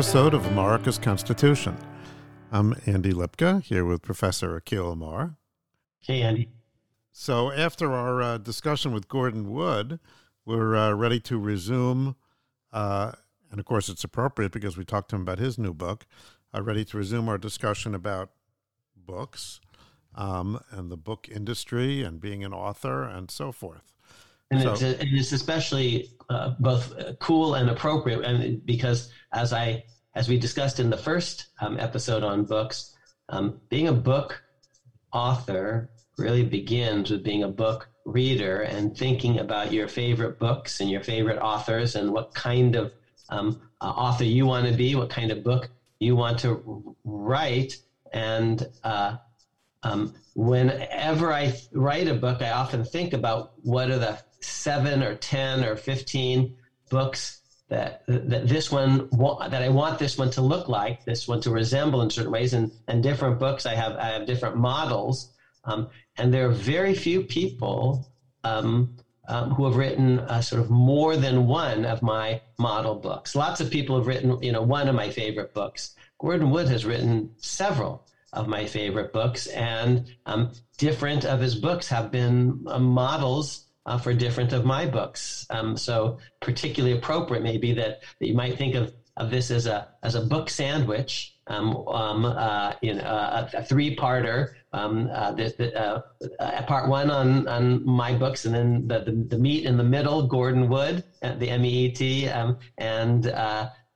episode of America's Constitution. I'm Andy Lipka here with Professor Akhil Amar. Hey, Andy. So, after our uh, discussion with Gordon Wood, we're uh, ready to resume. Uh, and of course, it's appropriate because we talked to him about his new book. Uh, ready to resume our discussion about books um, and the book industry and being an author and so forth. And, so, it's, and it's, especially uh, both cool and appropriate, and because as I as we discussed in the first um, episode on books, um, being a book author really begins with being a book reader and thinking about your favorite books and your favorite authors and what kind of um, uh, author you want to be, what kind of book you want to write, and uh, um, whenever I write a book, I often think about what are the seven or 10 or 15 books that, that this one, that I want this one to look like, this one to resemble in certain ways. And, and different books, I have, I have different models. Um, and there are very few people um, um, who have written sort of more than one of my model books. Lots of people have written, you know, one of my favorite books. Gordon Wood has written several of my favorite books, and um, different of his books have been uh, models uh, for different of my books. Um, so particularly appropriate maybe that, that you might think of, of this as a as a book sandwich, um, um, uh, you know, a, a three-parter. Um, uh, the, the, uh, uh, part one on, on my books, and then the, the, the meat in the middle, Gordon Wood, uh, the M E E T, um, and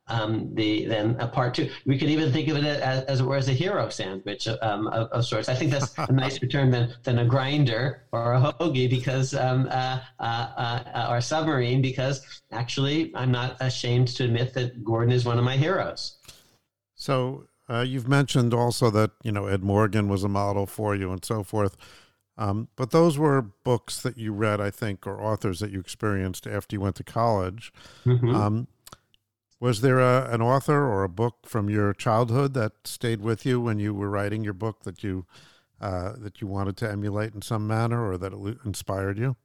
um, the then a part two. We could even think of it as, as it were as a hero sandwich um, of, of, sorts. I think that's a nicer term than, than a grinder or a hoagie because um, uh, uh, uh, or a submarine because actually I'm not ashamed to admit that Gordon is one of my heroes. So uh, you've mentioned also that you know Ed Morgan was a model for you and so forth. Um, but those were books that you read, I think, or authors that you experienced after you went to college. Mm-hmm. Was there a, an author or a book from your childhood that stayed with you when you were writing your book that you uh, that you wanted to emulate in some manner or that inspired you?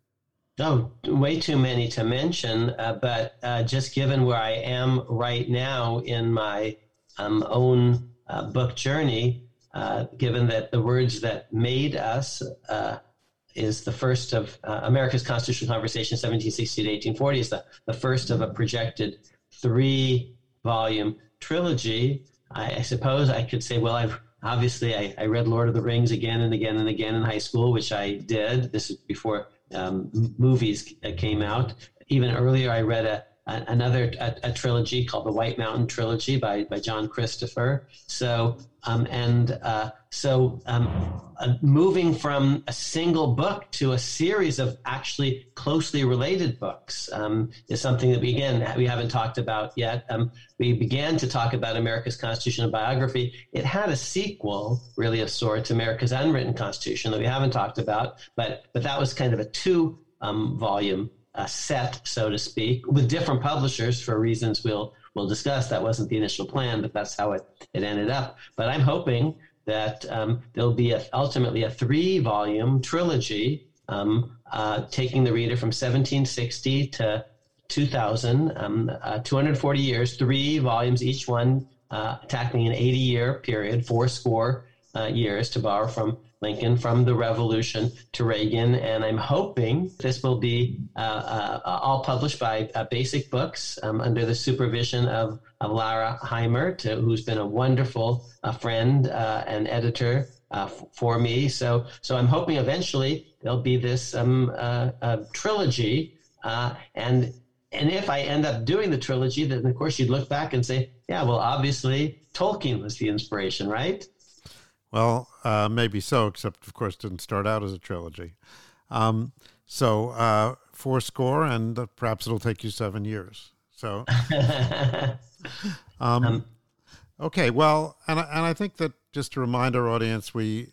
Oh, way too many to mention. Uh, but uh, just given where I am right now in my um, own uh, book journey, uh, given that the words that made us uh, is the first of America's Constitutional Conversation, 1760 to 1840, is the, the first of a projected three volume trilogy, I, I, suppose I could say, well, I've obviously I, I, read Lord of the Rings again and again and again in high school, which I did. This is before um, movies came out. Even earlier, I read a another a, a, trilogy called the White Mountain Trilogy by by John Christopher. So um, and uh, so, um, uh, moving from a single book to a series of actually closely related books um, is something that we again we haven't talked about yet. Um, we began to talk about America's Constitution and biography. It had a sequel, really of sorts, America's Unwritten Constitution, that we haven't talked about, but but that was kind of a two um, volume uh, set, so to speak, with different publishers for reasons we'll we'll discuss. That wasn't the initial plan, but that's how it, it ended up. But I'm hoping that um, there'll be a, ultimately a three volume trilogy um, uh, taking the reader from 1760 to 2000, um, uh, 240 years, three volumes, each one uh, tackling an 80 year period, four score uh, years to borrow from Lincoln from the Revolution to Reagan. And I'm hoping this will be uh, uh, all published by uh, Basic Books um, under the supervision of, of Lara Heimert, who's been a wonderful uh, friend uh, and editor uh, f- for me. So, so I'm hoping eventually there'll be this um, trilogy. and and if I end up doing the trilogy, then of course you'd look back and say, yeah, well, obviously Tolkien was the inspiration, right? Well, uh, maybe so, except of course didn't start out as a trilogy. Um, so uh, four score, and uh, perhaps it'll take you seven years. So, um, um, okay, well, and I, and I think that just to remind our audience, we,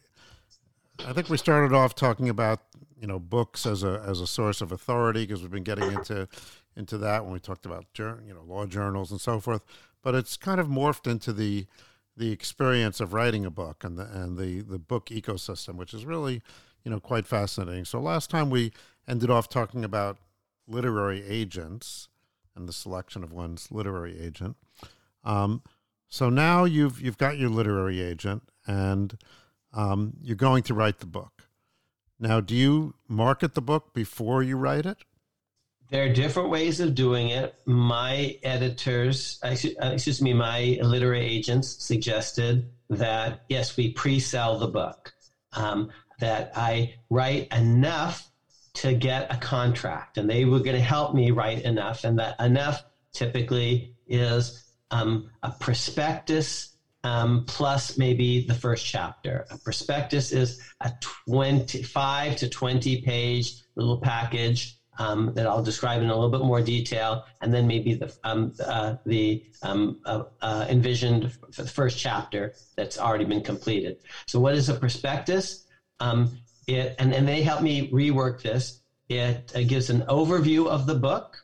I think we started off talking about you know books as a as a source of authority because we've been getting into into that when we talked about you know law journals and so forth. But it's kind of morphed into the the experience of writing a book and the and the the book ecosystem, which is really you know quite fascinating. So last time we ended off talking about literary agents and the selection of one's literary agent. Um, So now you've you've got your literary agent, and um, you're going to write the book. Now, do you market the book before you write it? There are different ways of doing it. My editors, uh, excuse me, my literary agents suggested that yes, we pre-sell the book. Um, that I write enough to get a contract, and they were going to help me write enough, and that enough typically is um, a prospectus um, plus maybe the first chapter. A prospectus is a 25 to 20 page little package um, that I'll describe in a little bit more detail, and then maybe the um, uh, the um, uh, uh, envisioned for the first chapter that's already been completed. So, what is a prospectus? Um, it and, and they help me rework this. It gives an overview of the book.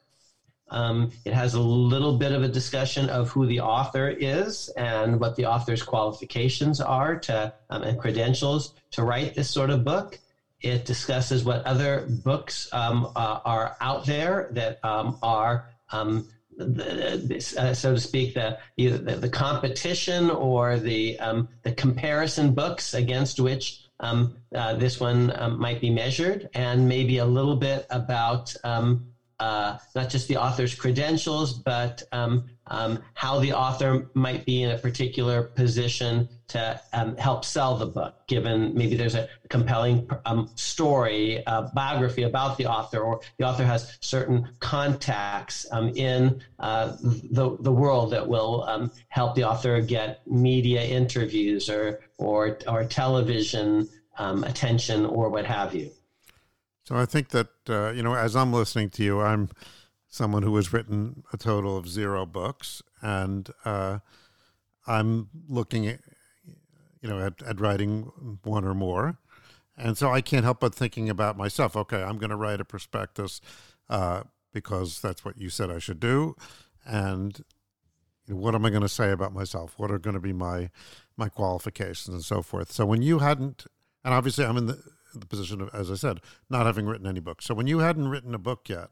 Um, it has a little bit of a discussion of who the author is and what the author's qualifications are to um, and credentials to write this sort of book. It discusses what other books um, uh, are out there that um, are um, the, uh, so to speak, the either the, the competition or the um, the comparison books against which um, uh, this one um, might be measured, and maybe a little bit about uh, not just the author's credentials, but how the author might be in a particular position to um, help sell the book, given maybe there's a compelling um, story, uh, biography about the author, or the author has certain contacts um, in uh, the, the world that will um, help the author get media interviews or, or, or television attention or what have you. So I think that uh, you know, as I'm listening to you, I'm someone who has written a total of zero books, and uh, I'm looking at you know at, at writing one or more, and so I can't help but thinking about myself. Okay, I'm going to write a prospectus uh, because that's what you said I should do, and what am I going to say about myself? What are going to be my my qualifications and so forth? So when you hadn't, and obviously I'm in the the position of, as I said, not having written any books. So when you hadn't written a book yet,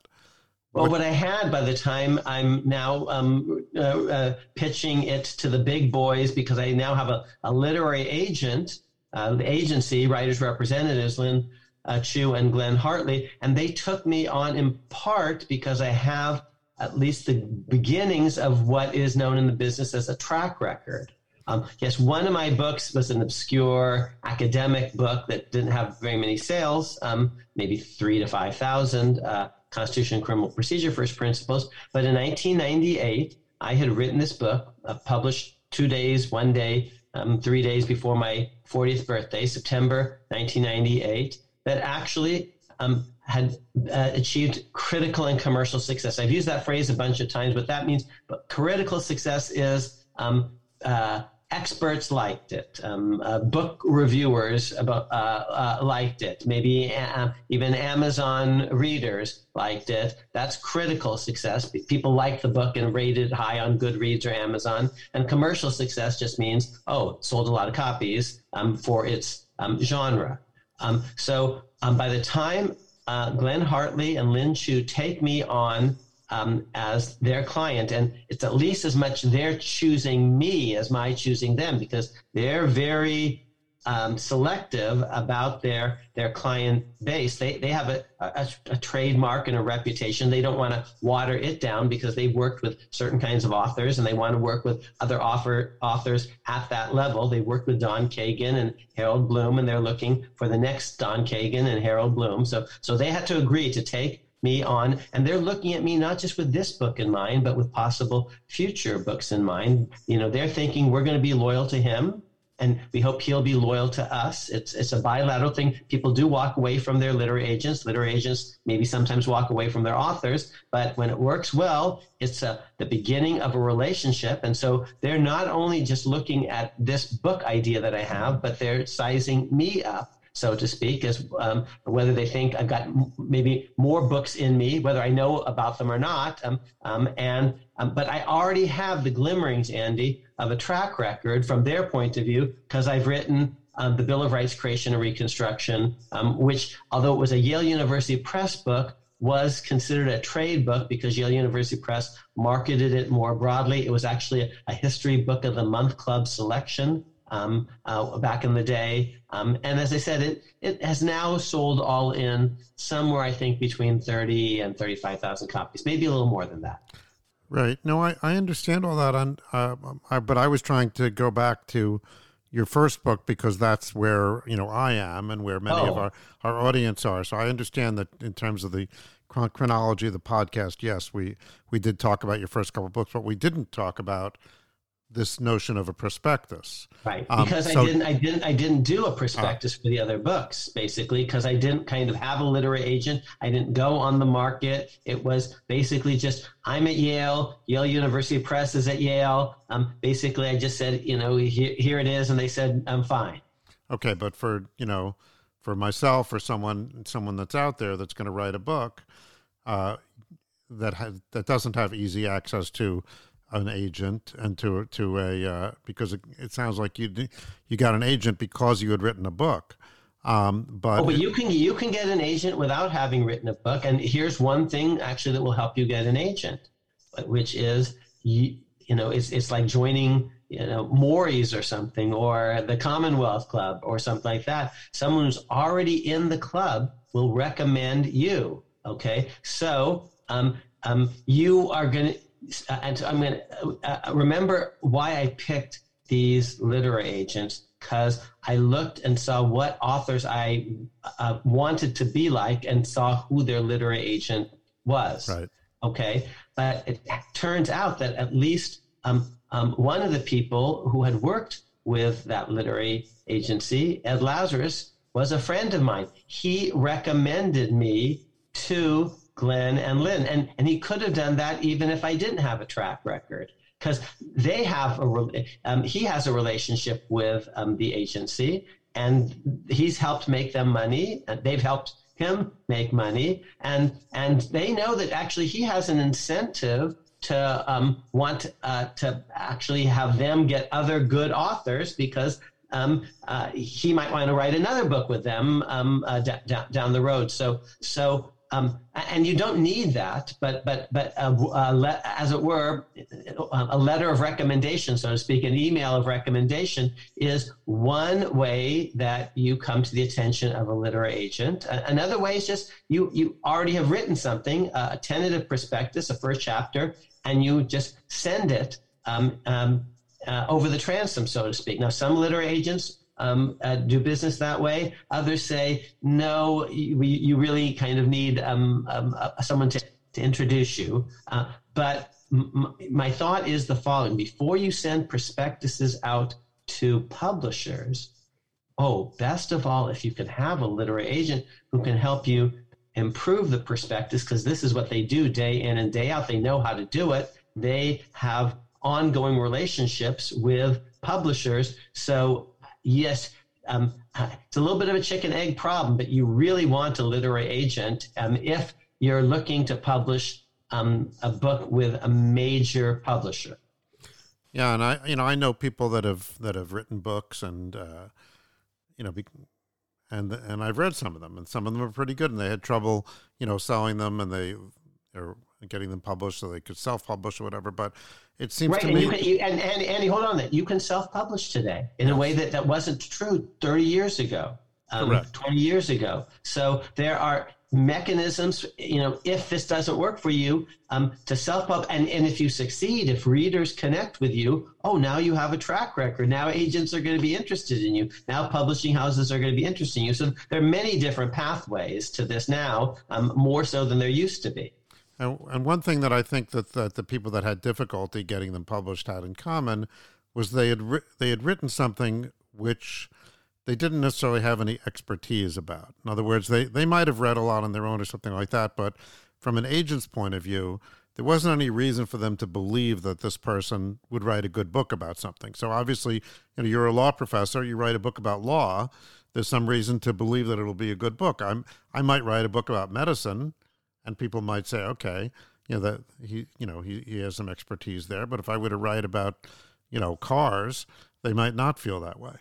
well, what, I had by the time I'm now um, uh, uh, pitching it to the big boys because I now have a, a literary agent, uh, the agency, writers representatives, Lynn uh, Chu and Glenn Hartley, and they took me on in part because I have at least the beginnings of what is known in the business as a track record. Um, yes, one of my books was an obscure academic book that didn't have very many sales, um, maybe three to 5,000, uh, Constitution and Criminal Procedure First Principles. But in 1998, I had written this book, uh, published two days, one day, um, three days before my 40th birthday, September 1998, that actually um, had uh, achieved critical and commercial success. I've used that phrase a bunch of times. What that means, but critical success is um, uh, experts liked it. Um, uh, book reviewers about, uh, uh, liked it. Maybe uh, even Amazon readers liked it. That's critical success. People like the book and rated high on Goodreads or Amazon. And commercial success just means, oh, sold a lot of copies um, for its um, genre. Um, so um, by the time uh, Glenn Hartley and Lynn Chu take me on um, as their client. And it's at least as much their choosing me as my choosing them because they're very um, selective about their their client base. They they have a, a, a trademark and a reputation. They don't want to water it down because they've worked with certain kinds of authors and they want to work with other author authors at that level. They worked with Don Kagan and Harold Bloom, and they're looking for the next Don Kagan and Harold Bloom. So so they had to agree to take me on, and they're looking at me not just with this book in mind, but with possible future books in mind. You know, they're thinking we're going to be loyal to him, and we hope he'll be loyal to us. It's it's a bilateral thing. People do walk away from their literary agents. Literary agents maybe sometimes walk away from their authors, but when it works well, it's a, the beginning of a relationship. And so they're not only just looking at this book idea that I have, but they're sizing me up so to speak, as um, whether they think I've got maybe more books in me, whether I know about them or not. Um, um, and um, but I already have the glimmerings, Andy, of a track record from their point of view because I've written um, the Bill of Rights Creation and Reconstruction, um, which, although it was a Yale University Press book, was considered a trade book because Yale University Press marketed it more broadly. It was actually a, a history book of the month club selection um, uh, back in the day. Um, and as I said, it, it has now sold all in somewhere, I think, between 30 and 35,000 copies, maybe a little more than that. Right. No, I, I understand all that. On, uh, I, but I was trying to go back to your first book because that's where you know I am and where many oh. of our, our audience are. So I understand that in terms of the chronology of the podcast, yes, we we did talk about your first couple books, but we didn't talk about this notion of a prospectus. Right. Um, because um, so, I didn't I didn't I didn't do a prospectus uh, for the other books basically because I didn't kind of have a literary agent. I didn't go on the market. It was basically just I'm at Yale, Yale University Press is at Yale. Um basically I just said, you know, here, here it is and they said I'm fine. Okay, but for, you know, for myself or someone someone that's out there that's going to write a book uh, that has, that doesn't have easy access to an agent and to to a uh, because it, it, sounds like you you got an agent because you had written a book. Um, but, oh, but you can you can get an agent without having written a book. And here's one thing actually that will help you get an agent, which is you you know it's it's like joining you know Mory's or something or the Commonwealth Club or something like that. Someone who's already in the club will recommend you. Okay, so um, um, you are going to and I'm going to uh, uh, remember why I picked these literary agents because I looked and saw what authors I uh, wanted to be like and saw who their literary agent was. Right. Okay. But it turns out that at least um, um, one of the people who had worked with that literary agency, Ed Lazarus, was a friend of mine. He recommended me to Glenn and Lynn. And, and he could have done that even if I didn't have a track record because they have a, um, he has a relationship with um, the agency and he's helped make them money and they've helped him make money and and they know that actually he has an incentive to um, want uh, to actually have them get other good authors because um, uh, he might want to write another book with them um, uh, d- down the road. So so um, and you don't need that, but but but uh, uh, le- as it were, a letter of recommendation, so to speak, an email of recommendation is one way that you come to the attention of a literary agent. another way is just you you already have written something, a tentative prospectus, a first chapter, and you just send it um, um, uh, over the transom, so to speak. Now, some literary agents um, uh, do business that way. Others say, no, you, you really kind of need um, um, uh, someone to, to introduce you. Uh, but m- my thought is the following before you send prospectuses out to publishers, oh, best of all, if you can have a literary agent who can help you improve the prospectus, because this is what they do day in and day out. They know how to do it. They have ongoing relationships with publishers. So yes, um, it's a little bit of a chicken egg problem, but you really want a literary agent um, if you're looking to publish um, a book with a major publisher. Yeah, and I, you know, I know people that have that have written books, and uh, you know, and and I've read some of them, and some of them are pretty good, and they had trouble, you know, selling them, and they are getting them published so they could self-publish or whatever. But it seems right, to and me, you you, and, and Andy, hold on, that you can self-publish today in a way that that wasn't true 30 years ago, um, Correct. 20 years ago. So there are mechanisms, you know, if this doesn't work for you, um, to self-pub, and, and if you succeed, if readers connect with you, oh, now you have a track record. Now agents are going to be interested in you. Now publishing houses are going to be interested in you. So there are many different pathways to this now, um, more so than there used to be. And, and one thing that I think that, that the people that had difficulty getting them published had in common was they had ri- they had written something which they didn't necessarily have any expertise about. In other words, they, they might have read a lot on their own or something like that, but from an agent's point of view, there wasn't any reason for them to believe that this person would write a good book about something. So obviously, you know, you're a law professor, you write a book about law, there's some reason to believe that it'll be a good book. I'm I might write a book about medicine and people might say, okay, you know that he, you know, he, he has some expertise there. But if I were to write about, you know, cars, they might not feel that way.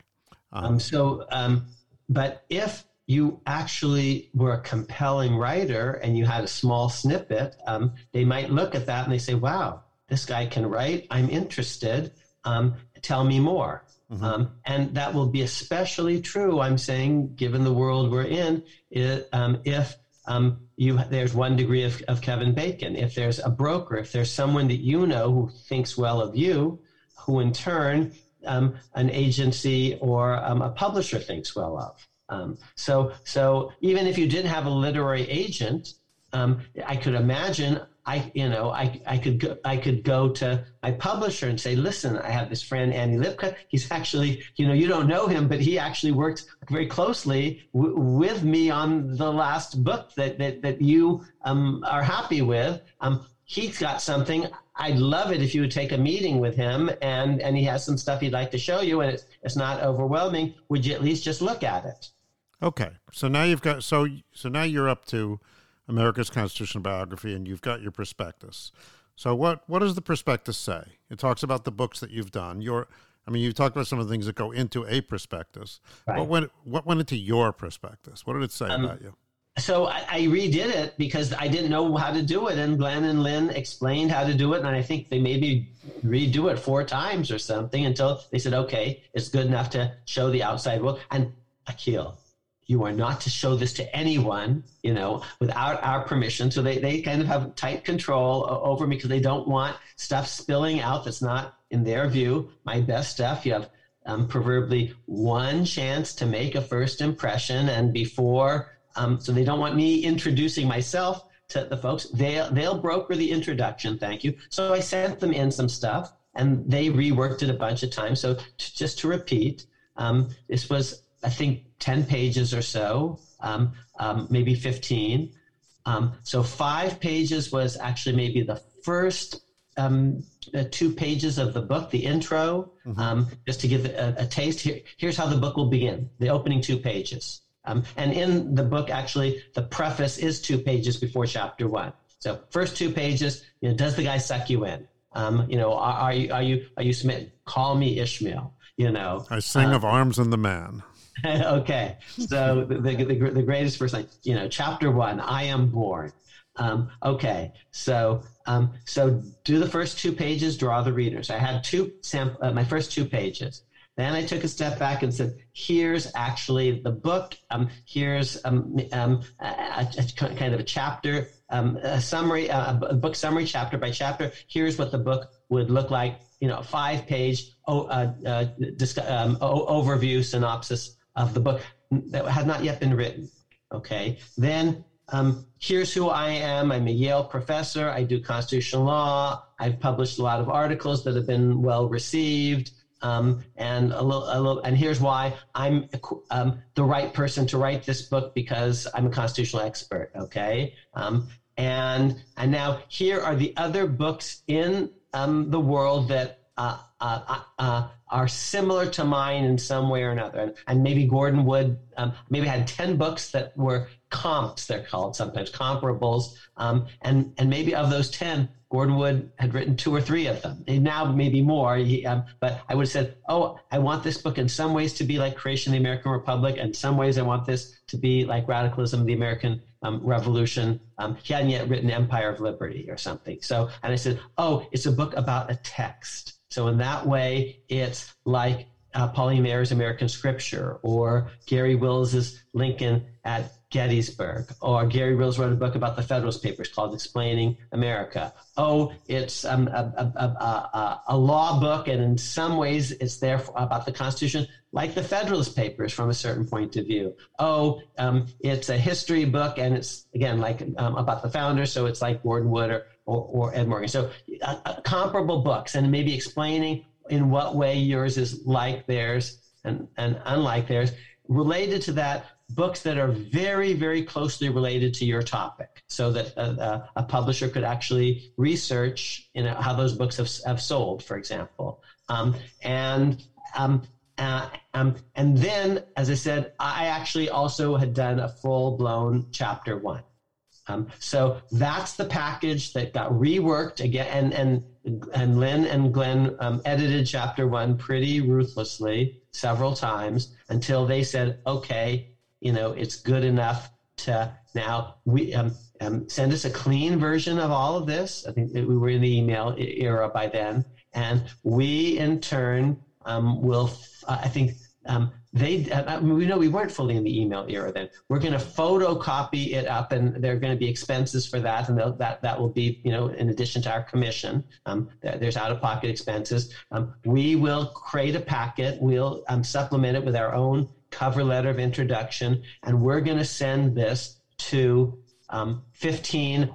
Um, um, so, um, but if you actually were a compelling writer and you had a small snippet, um, they might look at that and they say, wow, this guy can write. I'm interested. Um, tell me more. Mm-hmm. Um, and that will be especially true, I'm saying, given the world we're in, it, um, if um, you there's one degree of, of Kevin Bacon. If there's a broker, if there's someone that you know who thinks well of you, who in turn um, an agency or um, a publisher thinks well of. Um, so, so even if you didn't have a literary agent, um, I could imagine I, you know, I, I could go, I could go to my publisher and say, listen, I have this friend Andy Lipka. He's actually, you know, you don't know him, but he actually worked very closely w- with me on the last book that that, that you um, are happy with. Um, he's got something. I'd love it if you would take a meeting with him, and and he has some stuff he'd like to show you, and it's it's not overwhelming. Would you at least just look at it? Okay, so now you've got so so now you're up to America's Constitutional Biography, and you've got your prospectus. So what what does the prospectus say? It talks about the books that you've done. Your I mean, you talked about some of the things that go into a prospectus. Right. What went what went into your prospectus? What did it say um, about you? So I, I, redid it because I didn't know how to do it, and Glenn and Lynn explained how to do it, and I think they maybe redo it four times or something until they said, "Okay, it's good enough to show the outside world." And Akhil, you are not to show this to anyone, you know, without our permission. So they, they kind of have tight control over me because they don't want stuff spilling out that's not, in their view, my best stuff. You have um, proverbially one chance to make a first impression. And before, um, so they don't want me introducing myself to the folks. They'll, they'll broker the introduction. Thank you. So I sent them in some stuff and they reworked it a bunch of times. So t- just to repeat, um, this was I think, 10 pages or so, um, um, maybe 15. Um, so five pages was actually maybe the first um, uh, two pages of the book, the intro, mm-hmm. Um, just to give a, a taste. Here, here's how the book will begin the opening two pages. Um, and in the book, actually, the preface is two pages before chapter one. So first two pages, you know, does the guy suck you in? you know, are, are, you are you are you smitten? Call me Ishmael. You know, I sing uh, of arms and the man. okay, so the, the, the, greatest first line, you know, chapter one, I am born. Um, okay, so um, so do the first two pages, draw the readers. I had two sample, uh, my first two pages. Then I took a step back and said, "Here's actually the book. Um, here's um, um, a, a, kind of a chapter, um, a summary, a, a book summary, chapter by chapter. Here's what the book would look like. You know, a five-page uh, uh, discuss, um, overview synopsis of the book that had not yet been written. Okay. Then um, here's who I am. I'm a Yale professor. I do constitutional law. I've published a lot of articles that have been well received. Um, and a little, a little, and here's why I'm um, the right person to write this book because I'm a constitutional expert. Okay. Um, and and now here are the other books in um, the world that uh, uh, uh, uh, are similar to mine in some way or another. And, and maybe Gordon Wood um, maybe had 10 books that were comps, they're called sometimes, comparables. Um, and, and maybe of those 10, Gordon Wood had written two or three of them. And now maybe more. He, um, but I would have said, oh, I want this book in some ways to be like Creation of the American Republic. And some ways I want this to be like Radicalism of the American um, Revolution. Um, he hadn't yet written Empire of Liberty or something. So, and I said, oh, it's a book about a text. So in that way, it's like uh, Pauline Maier's American Scripture or Garry Wills's Lincoln at Gettysburg, or Garry Wills wrote a book about the Federalist Papers called Explaining America. Oh, it's um, a, a, a, a, law book, and in some ways it's there for, about the Constitution, like the Federalist Papers from a certain point of view. Oh, um, it's a history book, and it's, again, like um, about the founders, so it's like Gordon Wood or, or, or Ed Morgan. So uh, uh, comparable books, and maybe explaining in what way yours is like theirs and, and unlike theirs. Related to that, books that are very, very closely related to your topic so that a, a publisher could actually research you know, how those books have, have sold, for example. Um, and um, uh, um, and then, as I said, I actually also had done a full blown chapter one. Um, so that's the package that got reworked again, and and and Lynn and Glenn um, edited chapter one pretty ruthlessly several times until they said, okay, you know, it's good enough to now we um, um, send us a clean version of all of this. I think we were in the email era by then, and we in turn um, will. Uh, I think um, they uh, uh, we know we weren't fully in the email era then. We're going to photocopy it up and there are going to be expenses for that and that that will be you know in addition to our commission. Um, there's out of pocket expenses. Um, we will create a packet. We'll um, supplement it with our own cover letter of introduction and we're going to send this to um, 15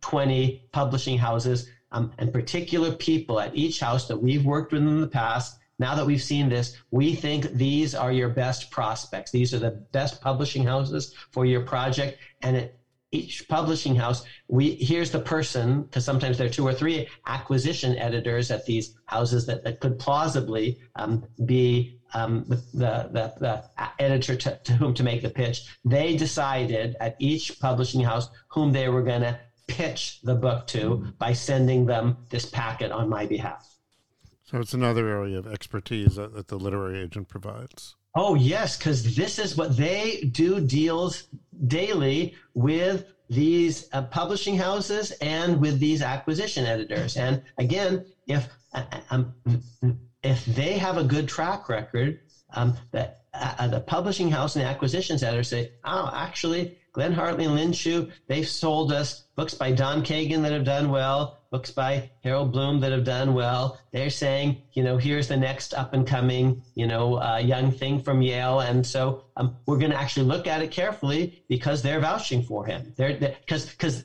20 publishing houses. Um, and particular people at each house that we've worked with in the past now that we've seen this, we think these are your best prospects. These are the best publishing houses for your project. And at each publishing house, we here's the person, because sometimes there are two or three acquisition editors at these houses that, that could plausibly um, be um, the, the, the, editor to, to whom to make the pitch. They decided at each publishing house whom they were going to pitch the book to by sending them this packet on my behalf. So it's another area of expertise that, that the literary agent provides. Oh, yes, because this is what they do deals daily with these uh, publishing houses and with these acquisition editors. And again, if uh, um, if they have a good track record, um, that uh, the publishing house and the acquisitions editor say, "Oh, actually, Glenn Hartley and Lynn Chu, they've sold us books by Don Kagan that have done well, books by Harold Bloom that have done well. They're saying, you know, here's the next up and coming, you know, uh, young thing from Yale. And so um, we're going to actually look at it carefully because they're vouching for him. They're because because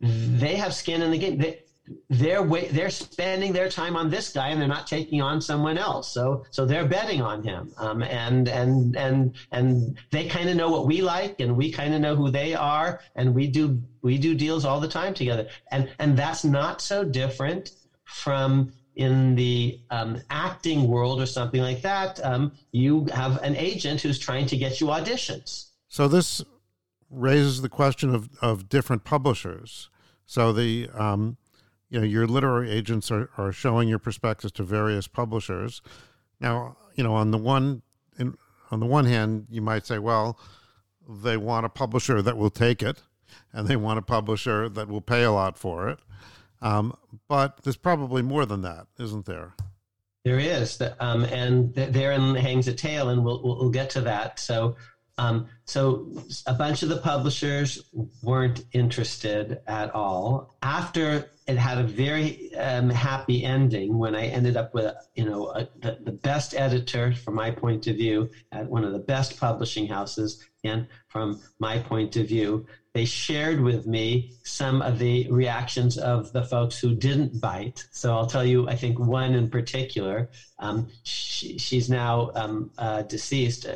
they have skin in the game. They, they're they're spending their time on this guy and they're not taking on someone else. So so they're betting on him. Um, and and and and they kind of know what we like and we kind of know who they are and we do we do deals all the time together. And and that's not so different from in the um, acting world or something like that. Um, you have an agent who's trying to get you auditions. So this raises the question of of different publishers. So the um, you know your literary agents are, are showing your prospectus to various publishers. Now you know on the one in, on the one hand you might say well they want a publisher that will take it and they want a publisher that will pay a lot for it. Um, but there's probably more than that isn't there? There is um, and therein hangs a tale and we'll, we'll get to that. So um, so a bunch of the publishers weren't interested at all. After it had a very um, happy ending, when I ended up with you know a, the, the best editor from my point of view at one of the best publishing houses, and from my point of view, they shared with me some of the reactions of the folks who didn't bite. So I'll tell you, I think one in particular, um, she, she's now um, uh, deceased,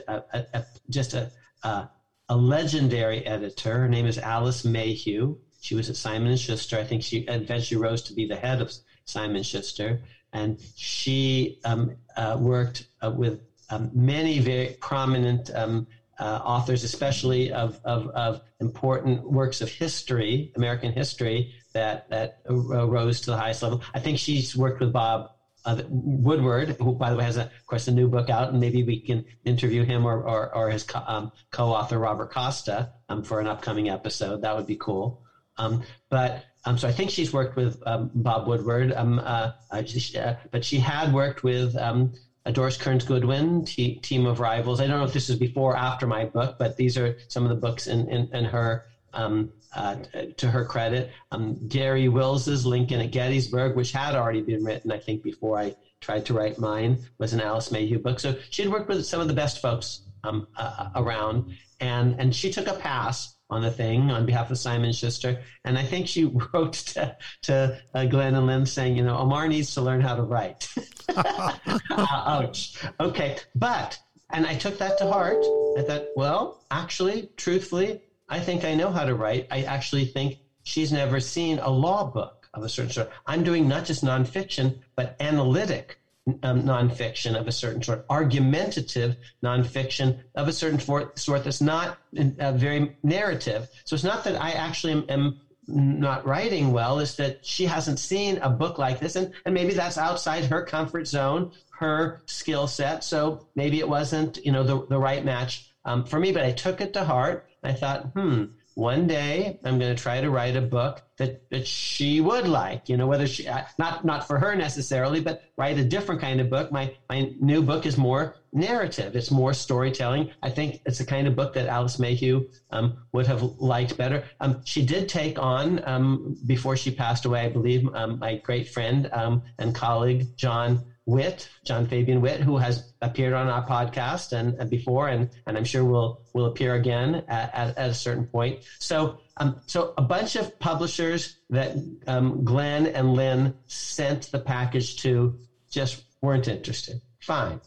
just a, a legendary editor. Her name is Alice Mayhew. She was at Simon Schuster. I think she eventually rose to be the head of Simon Schuster, and she um, uh, worked uh, with um, many very prominent um, uh, authors, especially of, of, of, important works of history, American history, that that rose to the highest level. I think she's worked with Bob uh, Woodward, who by the way has, a, of course, a new book out, and maybe we can interview him or or, or his co- um, co-author Robert Costa um, for an upcoming episode. That would be cool. Um, but um, so I think she's worked with um, Bob Woodward, um, uh, uh, uh, but she had worked with um, Doris Kearns Goodwin, t- Team of Rivals. I don't know if this is before or after my book, but these are some of the books in, in, in her um, uh, to her credit. Um, Garry Wills's Lincoln at Gettysburg, which had already been written, I think, before I tried to write mine, was an Alice Mayhew book. So she had worked with some of the best folks um, uh, around, and and she took a pass on the thing on behalf of Simon Schuster. And I think she wrote to, to uh, Glenn and Lynn saying, you know, Amar needs to learn how to write. Ouch. Okay. But, and I took that to heart. I thought, well, actually, truthfully, I think I know how to write. I actually think she's never seen a law book of a certain sort. I'm doing not just nonfiction, but analytic um, nonfiction of a certain sort, argumentative nonfiction of a certain for- sort that's not uh, very narrative. So it's not that I actually am, am, not writing well, is that she hasn't seen a book like this, and, and maybe that's outside her comfort zone, her skill set. So maybe it wasn't, you know, the, the right match um, for me, but I took it to heart. I thought, hmm, one day I'm going to try to write a book that, that she would like, you know, whether she, not, not for her necessarily, but write a different kind of book. My, my new book is more narrative. It's more storytelling. I think it's the kind of book that Alice Mayhew um, would have liked better. Um, she did take on, um, before she passed away, I believe, um, my great friend um, and colleague, John Witt, John Fabian Witt, who has appeared on our podcast and, and before, and, and I'm sure will will appear again at, at, at a certain point. So, um, so a bunch of publishers that um, Glenn and Lynn sent the package to just weren't interested. Fine.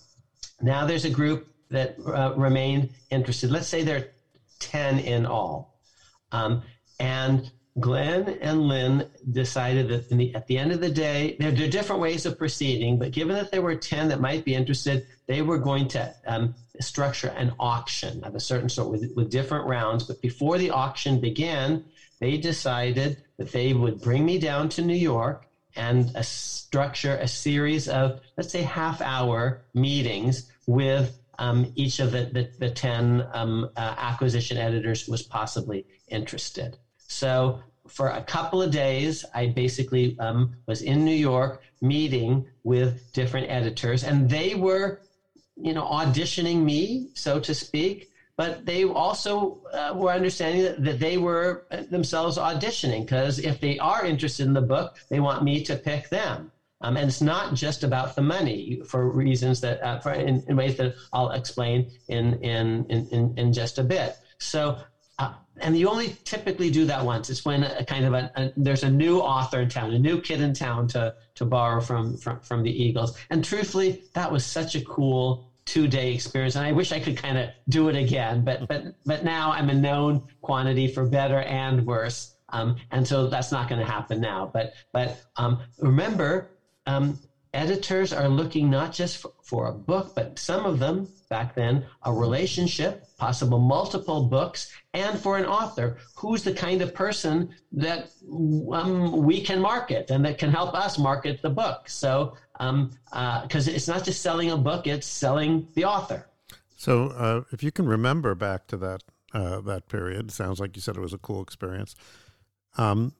Now there's a group that uh, remained interested. Let's say there are ten in all, um, and Glenn and Lynn decided that the, at the end of the day, there, are different ways of proceeding, but given that there were 10 that might be interested, they were going to um, structure an auction of a certain sort with, with different rounds. But before the auction began, they decided that they would bring me down to New York and uh, structure a series of, let's say, half hour meetings with um, each of the, the, the 10 um, uh, acquisition editors was possibly interested. So for a couple of days, I basically um, was in New York meeting with different editors, and they were, you know, auditioning me, so to speak. But they also uh, were understanding that, that they were themselves auditioning because if they are interested in the book, they want me to pick them. Um, and it's not just about the money for reasons that, uh, for in, in, ways that I'll explain in, in, in, in just a bit. So uh, and you only typically do that once. It's when a kind of a, a, there's a new author in town, a new kid in town to to borrow from from from the Eagles. And truthfully, that was such a cool two day experience, and I wish I could kind of do it again. But but but now I'm a known quantity for better and worse, um, and so that's not going to happen now. But but um, remember. Um, editors are looking not just for, for, a book, but some of them back then, a relationship, possible multiple books, and for an author who's the kind of person that um, we can market and that can help us market the book. So, because um, uh, it's not just selling a book, it's selling the author. So, uh, if you can remember back to that uh, that period, sounds like you said it was a cool experience. Um,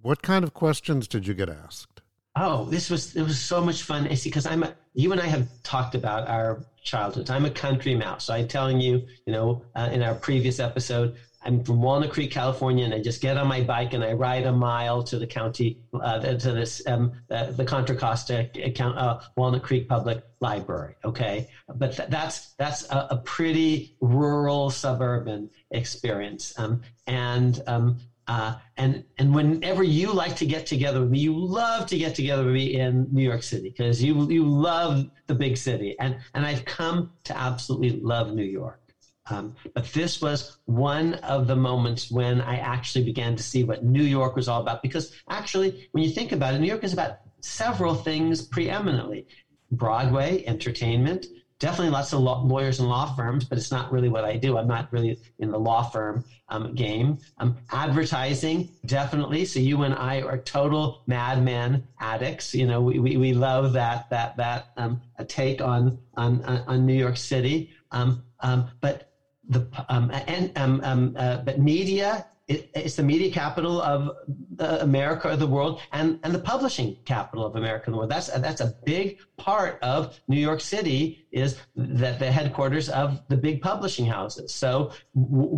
what kind of questions did you get asked? Oh, this was it was so much fun. See, because I'm a, you and I have talked about our childhoods. I'm a country mouse. So I'm telling you, you know, uh, in our previous episode, I'm from Walnut Creek, California, and I just get on my bike and I ride a mile to the county, uh, to this um, uh, the Contra Costa uh, Walnut Creek Public Library. Okay, but th- that's that's a, a, pretty rural suburban experience, um, and um, uh, and and whenever you like to get together with me, you love to get together with me in New York City because you you love the big city, and and I've come to absolutely love New York. Um, but this was one of the moments when I actually began to see what New York was all about. Because actually, when you think about it, New York is about several things preeminently: Broadway, entertainment, definitely lots of law, lawyers and law firms, but it's not really what I do. I'm not really in the law firm um, game. Um, advertising, definitely. So you and I are total Mad Men addicts. You know, we, we, we love that that that um, a take on on on New York City. Um, um, but the um, and um, uh, but media it, it's the media capital of uh, America or the world, and, and the publishing capital of America and the world. That's that's a big part of New York City is that the headquarters of the big publishing houses. So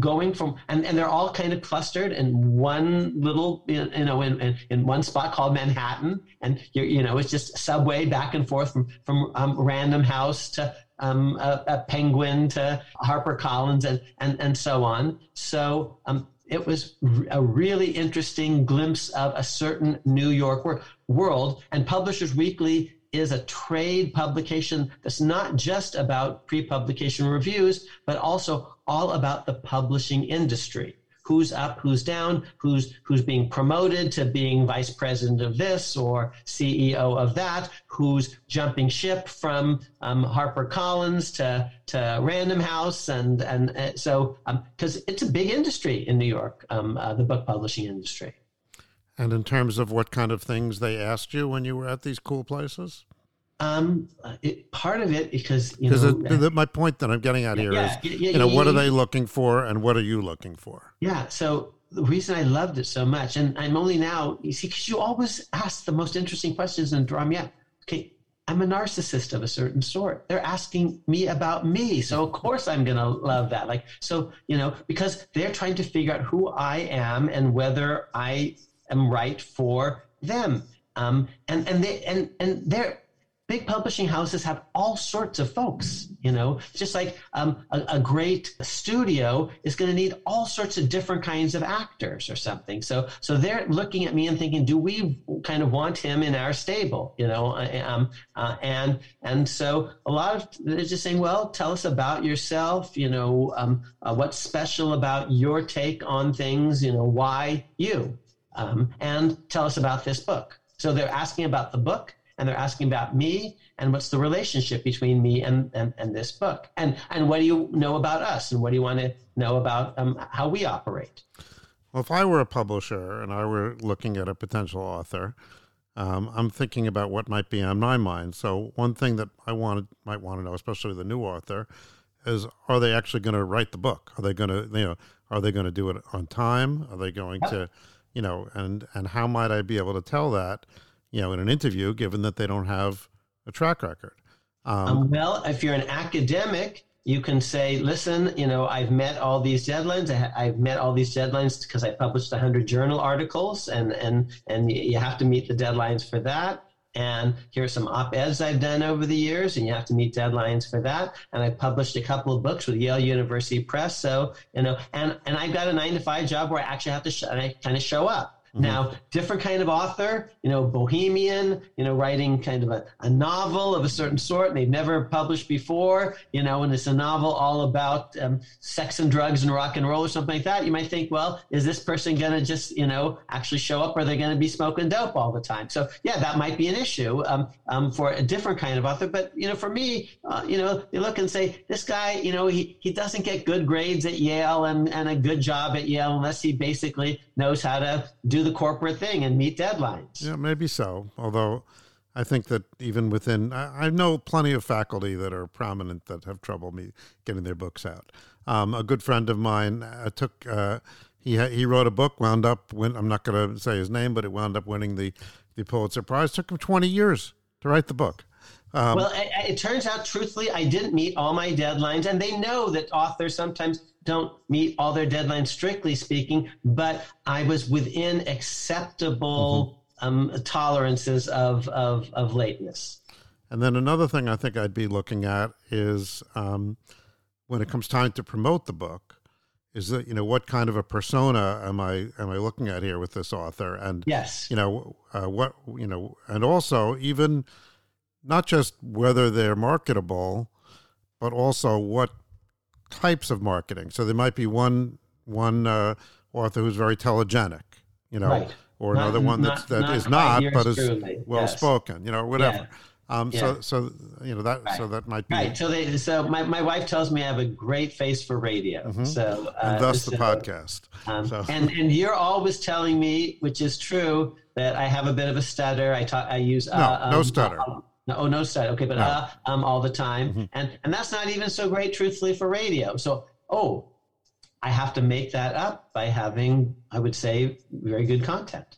going from and, and they're all kind of clustered in one little you know in, in, in one spot called Manhattan, and you know it's just subway back and forth from from um, Random House to um, a, a, Penguin to Harper Collins and, and, and so on. So um, it was a really interesting glimpse of a certain New York wor- world. And Publishers Weekly is a trade publication that's not just about pre publication reviews, but also all about the publishing industry who's up, who's down, who's who's being promoted to being vice president of this or CEO of that, who's jumping ship from um, Harper Collins to to Random House, and and, and so because um, it's a big industry in New York, um, uh, the book publishing industry. And in terms of what kind of things they asked you when you were at these cool places? Um, it, part of it because you know it, my point that I'm getting at here yeah, is, yeah, you know, what are they looking for, and what are you looking for? Yeah. So the reason I loved it so much, and I'm only now, you see, because you always ask the most interesting questions and draw me out. Okay, I'm a narcissist of a certain sort. They're asking me about me. So of course I'm going to love that. Like, so, you know, because they're trying to figure out who I am and whether I am right for them. Um, and, and they, and, and they're, big publishing houses have all sorts of folks you know? Just like um, a, a, great studio is going to need all sorts of different kinds of actors or something. So so they're looking at me and thinking do we kind of want him in our stable? You know um, uh, and and so a lot of they're just saying well tell us about yourself you know um, uh, what's special about your take on things you know why you? Um, and tell us about this book. So they're asking about the book and they're asking about me and what's the relationship between me and, and, and this book. And and what do you know about us? And what do you want to know about um, how we operate? Well if i were a publisher and i were looking at a potential author um, i'm thinking about what might be on my mind. So one thing that i wanted might want to know especially the new author is are they actually going to write the book? Are they going to you know are they going to do it on time? Are they going to you know and and how might i be able to tell that you know, in an interview, given that they don't have a track record. Um, um, well, if you're an academic, you can say, listen, you know, I've met all these deadlines. I have met all these deadlines because I published 100 journal articles, and, and, and you have to meet the deadlines for that. And here's some op eds I've done over the years, and you have to meet deadlines for that. And I published a couple of books with Yale University Press. So, you know, and, and I've got a nine to five job where I actually have to sh- I kind of show up. Mm-hmm. Now, different kind of author, you know, bohemian, you know, writing kind of a, a novel of a certain sort and they've never published before, you know, and it's a novel all about um, sex and drugs and rock and roll or something like that. You might think, well, is this person going to just, you know, actually show up or are they going to be smoking dope all the time? So, yeah, that might be an issue um, um, for a different kind of author. But, you know, for me, uh, you know, you look and say, this guy, you know, he, he doesn't get good grades at Yale and, and a good job at Yale unless he basically knows how to do the corporate thing and meet deadlines. Yeah, maybe so. Although I think that even within, I, I know plenty of faculty that are prominent that have trouble me getting their books out. Um, a good friend of mine uh, took. Uh, he he wrote a book, wound up. Win, I'm not going to say his name, but it wound up winning the the Pulitzer Prize. Took him 20 years to write the book. Um, well, it, it, turns out, truthfully, I didn't meet all my deadlines, and they know that authors sometimes don't meet all their deadlines, strictly speaking. But I was within acceptable mm-hmm. um, tolerances of, of of lateness. And then another thing I think I'd be looking at is um, when it comes time to promote the book, is that you know what kind of a persona am I am I looking at here with this author? And yes, you know uh, what you know, and also even not just whether they're marketable, but also what types of marketing. So there might be one one uh, author who's very telegenic, you know, right. or not, another one that's, that not is not, but is truly. well yes. spoken, you know, whatever. Yeah. Um, yeah. So, so you know that. Right. So that might be right. So, they, so my, my wife tells me I have a great face for radio. Mm-hmm. So, uh, and thus so, the podcast. Um, so. And and you're always telling me, which is true, that I have a bit of a stutter. I talk. I use no, uh, no um, stutter. Uh, no, oh, no stutter. Okay, but no. uh, um, all the time, mm-hmm. and and that's not even so great, truthfully, for radio. So, oh, I have to make that up by having, I would say, very good content.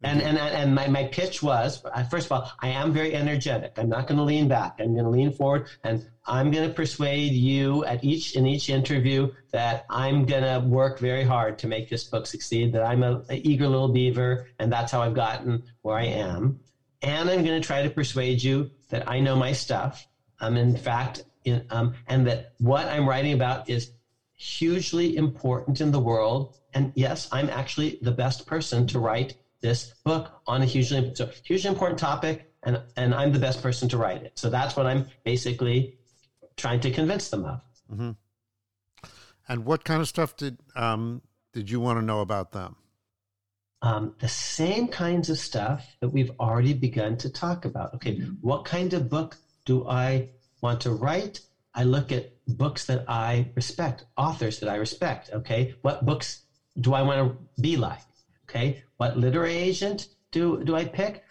And and and my, my pitch was first of all, I am very energetic. I'm not going to lean back. I'm going to lean forward, and I'm going to persuade you at each in each interview that I'm going to work very hard to make this book succeed. That I'm a, a eager little beaver, and that's how I've gotten where I am. And I'm going to try to persuade you that I know my stuff. I'm in fact, in, um, and that what I'm writing about is hugely important in the world. And yes, I'm actually the best person to write this book on a hugely so hugely important topic, and and I'm the best person to write it. So that's what I'm basically trying to convince them of. Mm-hmm. And what kind of stuff did um, did you want to know about them? Um, the same kinds of stuff that we've already begun to talk about. Okay, what kind of book do I want to write? I look at books that I respect, authors that I respect. Okay, what books do I want to be like? Okay, what literary agent do do I pick?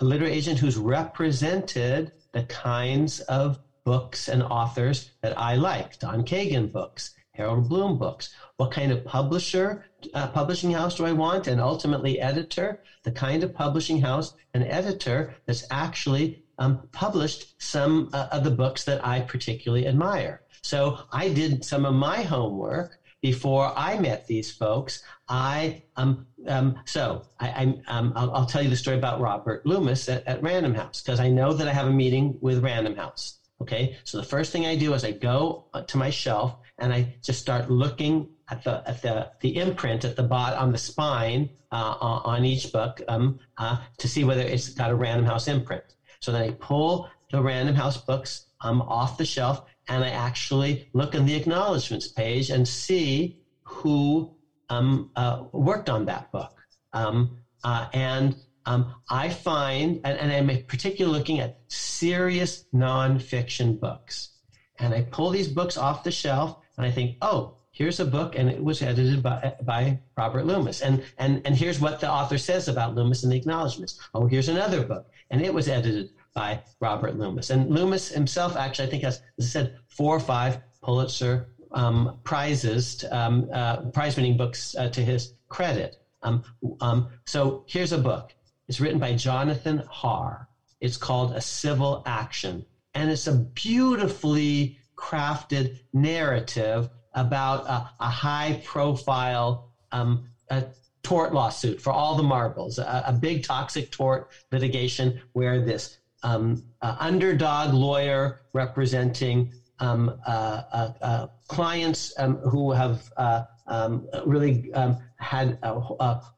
a literary agent who's represented the kinds of books and authors that I like. Don Kagan books, Harold Bloom books. What kind of publisher, uh, publishing house do I want? And ultimately, editor, the kind of publishing house and editor that's actually um, published some uh, of the books that I particularly admire. So I did some of my homework before I met these folks. I um, um so I, I um, I'll, I'll, tell you the story about Robert Loomis at, at Random House because I know that I have a meeting with Random House. Okay, so the first thing I do is I go uh, to my shelf and I just start looking at the at the the imprint at the bot on the spine uh, on each book um, uh, to see whether it's got a Random House imprint. So then I pull the Random House books um, off the shelf and I actually look in the acknowledgments page and see who um, uh, worked on that book. Um, uh, and um, I find, and, and, I'm particularly looking at serious nonfiction books. And I pull these books off the shelf and I think, oh, here's a book and it was edited by, by Robert Loomis. And, and, and here's what the author says about Loomis in the acknowledgments. Oh, here's another book and it was edited by Robert Loomis. And Loomis himself actually, I think, has, said, four or five Pulitzer um, prizes, um, uh, prize-winning books uh, to his credit. Um, um, so here's a book. It's written by Jonathan Harr. It's called A Civil Action, and it's a beautifully crafted narrative about a, a high-profile um, a tort lawsuit for all the marbles, a, a big toxic tort litigation where this um, uh, underdog lawyer representing um, uh, uh, uh clients um, who have uh, um, really um, had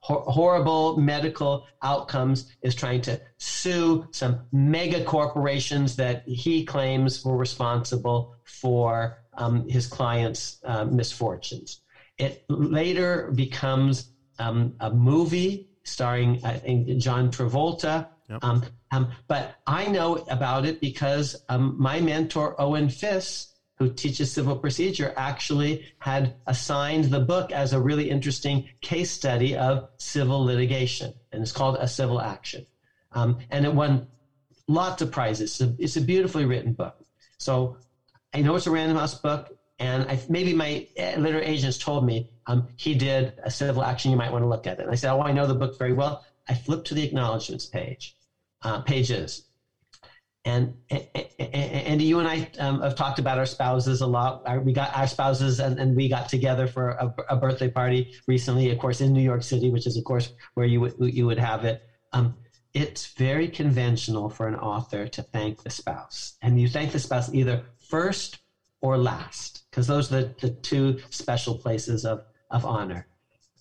horrible medical outcomes is trying to sue some mega corporations that he claims were responsible for um, his clients' uh, misfortunes. It later becomes um, a movie starring, I think, John Travolta. Yep. Um, um, but I know about it because um, my mentor, Owen Fiss, who teaches civil procedure, actually had assigned the book as a really interesting case study of civil litigation. And it's called A Civil Action. Um, and it won lots of prizes. It's a, it's a beautifully written book. So I know it's a Random House book. And I, maybe my uh, literary agents told me um, he did a civil action. You might want to look at it. And I said, "Oh, I know the book very well." I flipped to the acknowledgments page, uh, pages, and, and, you and I um, have talked about our spouses a lot. Our, we got our spouses, and, and we got together for a, a, birthday party recently, of course, in New York City, which is, of course, where you would you would have it. Um, it's very conventional for an author to thank the spouse, and you thank the spouse either first or last because those are the, the two special places of, of honor.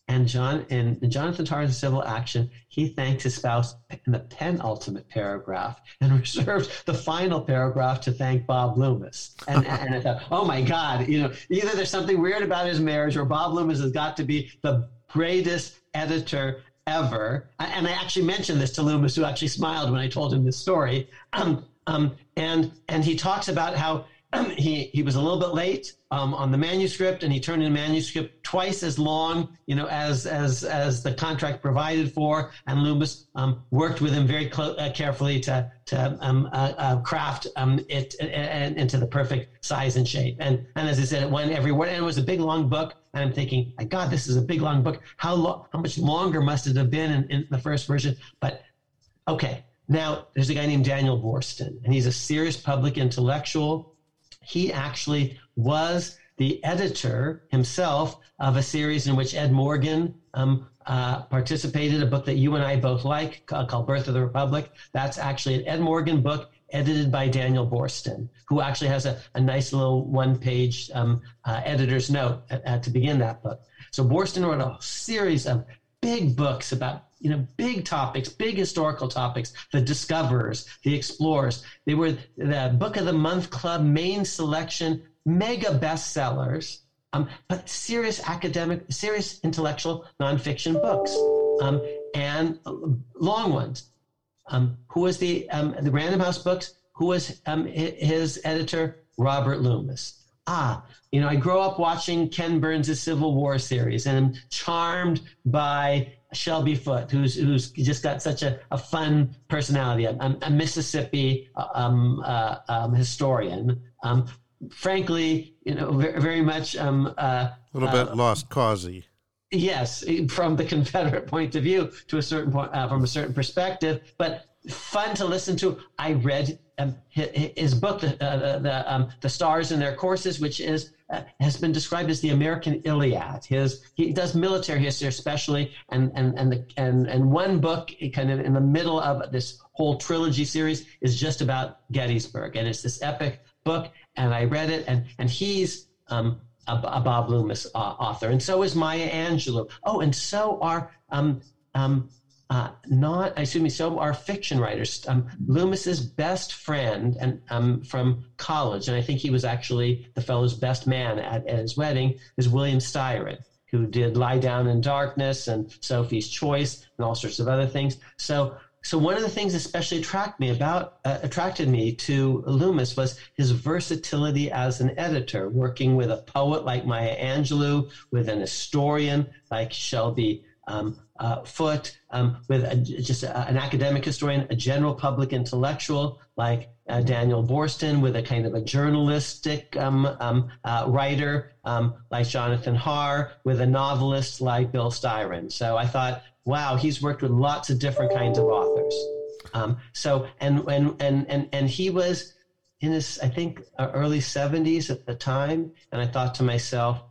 And John in Jonathan Harr's civil action, he thanks his spouse in the penultimate paragraph and reserves the final paragraph to thank Bob Loomis. And, and I thought, oh my God, you know, either there's something weird about his marriage or Bob Loomis has got to be the greatest editor ever. And I actually mentioned this to Loomis, who actually smiled when I told him this story. Um, um, and and he talks about how he he was a little bit late um, on the manuscript, and he turned in a manuscript twice as long, you know, as as as the contract provided for. And Loomis um, worked with him very clo- uh, carefully to to um, uh, uh, craft um, it uh, into the perfect size and shape. And and as I said, it went everywhere, and it was a big long book. And I'm thinking, my God, this is a big long book. How long? How much longer must it have been in, in the first version? But okay. Now, there's a guy named Daniel Boorstin, and he's a serious public intellectual he actually was the editor himself of a series in which Ed Morgan um, uh, participated, a book that you and I both like called Birth of the Republic. That's actually an Ed Morgan book edited by Daniel Boorstin, who actually has a, a nice little one page um, uh, editor's note at, at, to begin that book. So Boorstin wrote a series of big books about you know big topics big historical topics the discoverers the explorers. They were the book of the month club main selection mega bestsellers um, but serious academic serious intellectual nonfiction books um, and long ones. Um, who was the um, the random house books? Who was um, his editor? Robert loomis ah, you know, I grow up watching Ken Burns' Civil War series and I'm charmed by Shelby Foote, who's who's just got such a, a fun personality, a, a Mississippi um, uh, um, historian. Um, frankly, you know, very, very much um, uh, a little bit uh, lost causey. Yes, from the Confederate point of view, to a certain point, uh, from a certain perspective, but fun to listen to. I read um, his, book, the uh, the, um, the Stars in Their Courses, which is uh, has been described as the American Iliad. His he does military history especially, and and and the and and one book kind of in the middle of this whole trilogy series is just about Gettysburg, and it's this epic book. And I read it, and and he's um, a, a Bob Loomis uh, author, and so is Maya Angelou. Oh, and so are um, um, uh, not, excuse me, so are fiction writers. Um, Loomis's best friend and um, from college, and I think he was actually the fellow's best man at, at his wedding, is William Styron, who did Lie Down in Darkness and Sophie's Choice and all sorts of other things. So, so one of the things especially attract me about uh, attracted me to Loomis was his versatility as an editor, working with a poet like Maya Angelou, with an historian like Shelby um, uh, Foote, um, with a, just a, an academic historian, a general public intellectual like uh, Daniel Boorstin, with a kind of a journalistic um, um uh, writer um, like Jonathan Harr, with a novelist like Bill Styron. So I thought, wow, he's worked with lots of different kinds of authors. Um, so and and and and and he was in his, I think, uh, early 70s at the time, and I thought to myself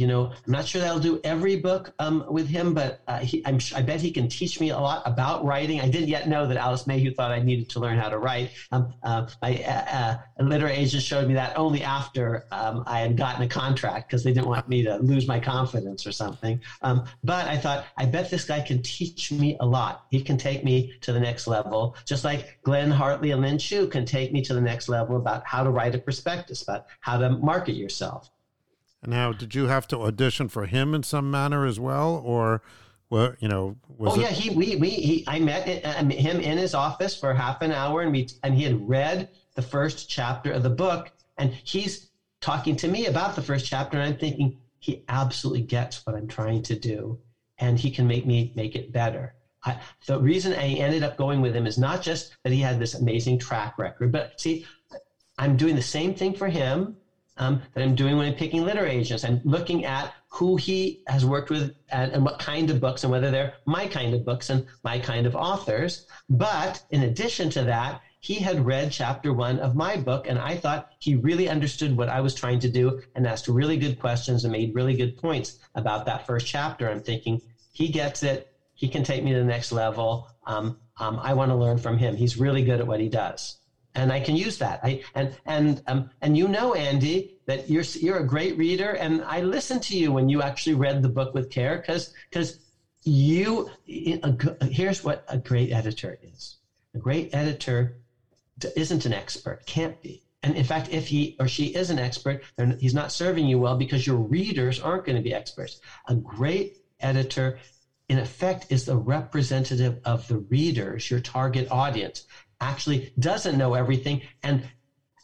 you know, I'm not sure that I'll do every book um, with him, but uh, he, I bet he can teach me a lot about writing. I didn't yet know that Alice Mayhew thought I needed to learn how to write. Um, uh, my uh, uh literary agent showed me that only after um, I had gotten a contract because they didn't want me to lose my confidence or something. Um, but I thought, I bet this guy can teach me a lot. He can take me to the next level, just like Glenn Hartley and Lynn Chu can take me to the next level about how to write a prospectus, about how to market yourself. Now, did you have to audition for him in some manner as well, or, well, you know, was oh it- yeah, he we we he I met uh, him in his office for half an hour, and we and he had read the first chapter of the book, and he's talking to me about the first chapter, and I'm thinking he absolutely gets what I'm trying to do, and he can make me make it better. I, the reason I ended up going with him is not just that he had this amazing track record, but see, I'm doing the same thing for him um, that I'm doing when I'm picking literary agents. I'm looking at who he has worked with and, and, what kind of books and whether they're my kind of books and my kind of authors. But in addition to that, he had read chapter one of my book, and I thought he really understood what I was trying to do and asked really good questions and made really good points about that first chapter. I'm thinking, he gets it. He can take me to the next level. Um, um, I want to learn from him. He's really good at what he does and I can use that. I and and um, and you know, Andy, that you're you're a great reader, and I listened to you when you actually read the book with care, because because you here's what a great editor is. A great editor isn't an expert, can't be. And in fact, if he or she is an expert, he's not serving you well because your readers aren't going to be experts. A great editor in effect is the representative of the readers, your target audience actually doesn't know everything. And,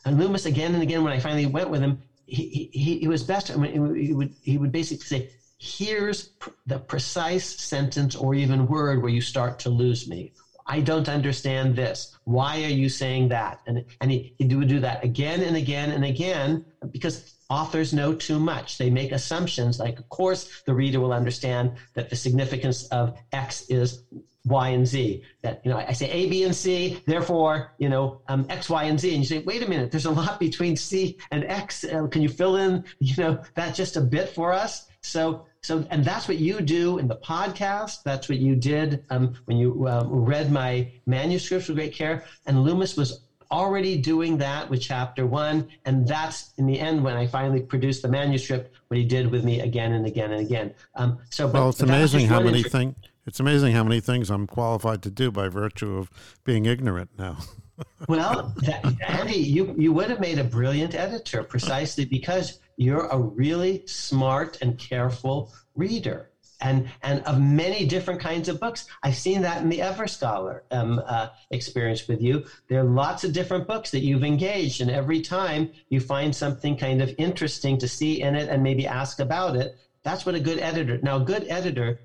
and Loomis, again and again, when I finally went with him, he, he, he was best. I mean, he would, he would basically say, here's pr- the precise sentence or even word where you start to lose me. I don't understand this. Why are you saying that? And, and he, he would do that again and again and again because authors know too much. They make assumptions like, of course, the reader will understand that the significance of X is Y and Z. That you know, I say A, B, and C. Therefore, you know, um, X, Y, and Z. And you say, wait a minute, there's a lot between C and X. Uh, can you fill in, you know, that just a bit for us? So, so, and that's what you do in the podcast. That's what you did um, when you uh, read my manuscripts with great care. And Loomis was already doing that with chapter one. And that's in the end when I finally produced the manuscript, what he did with me again and again and again. Um, so, well, it's amazing how many things it's amazing how many things I'm qualified to do by virtue of being ignorant now. well, that, Andy, you, you would have made a brilliant editor precisely because you're a really smart and careful reader. and and of many different kinds of books. I've seen that in the Everscholar um, uh, experience with you. There are lots of different books that you've engaged, and every time you find something kind of interesting to see in it and maybe ask about it. That's what a good editor. Now, a good editor,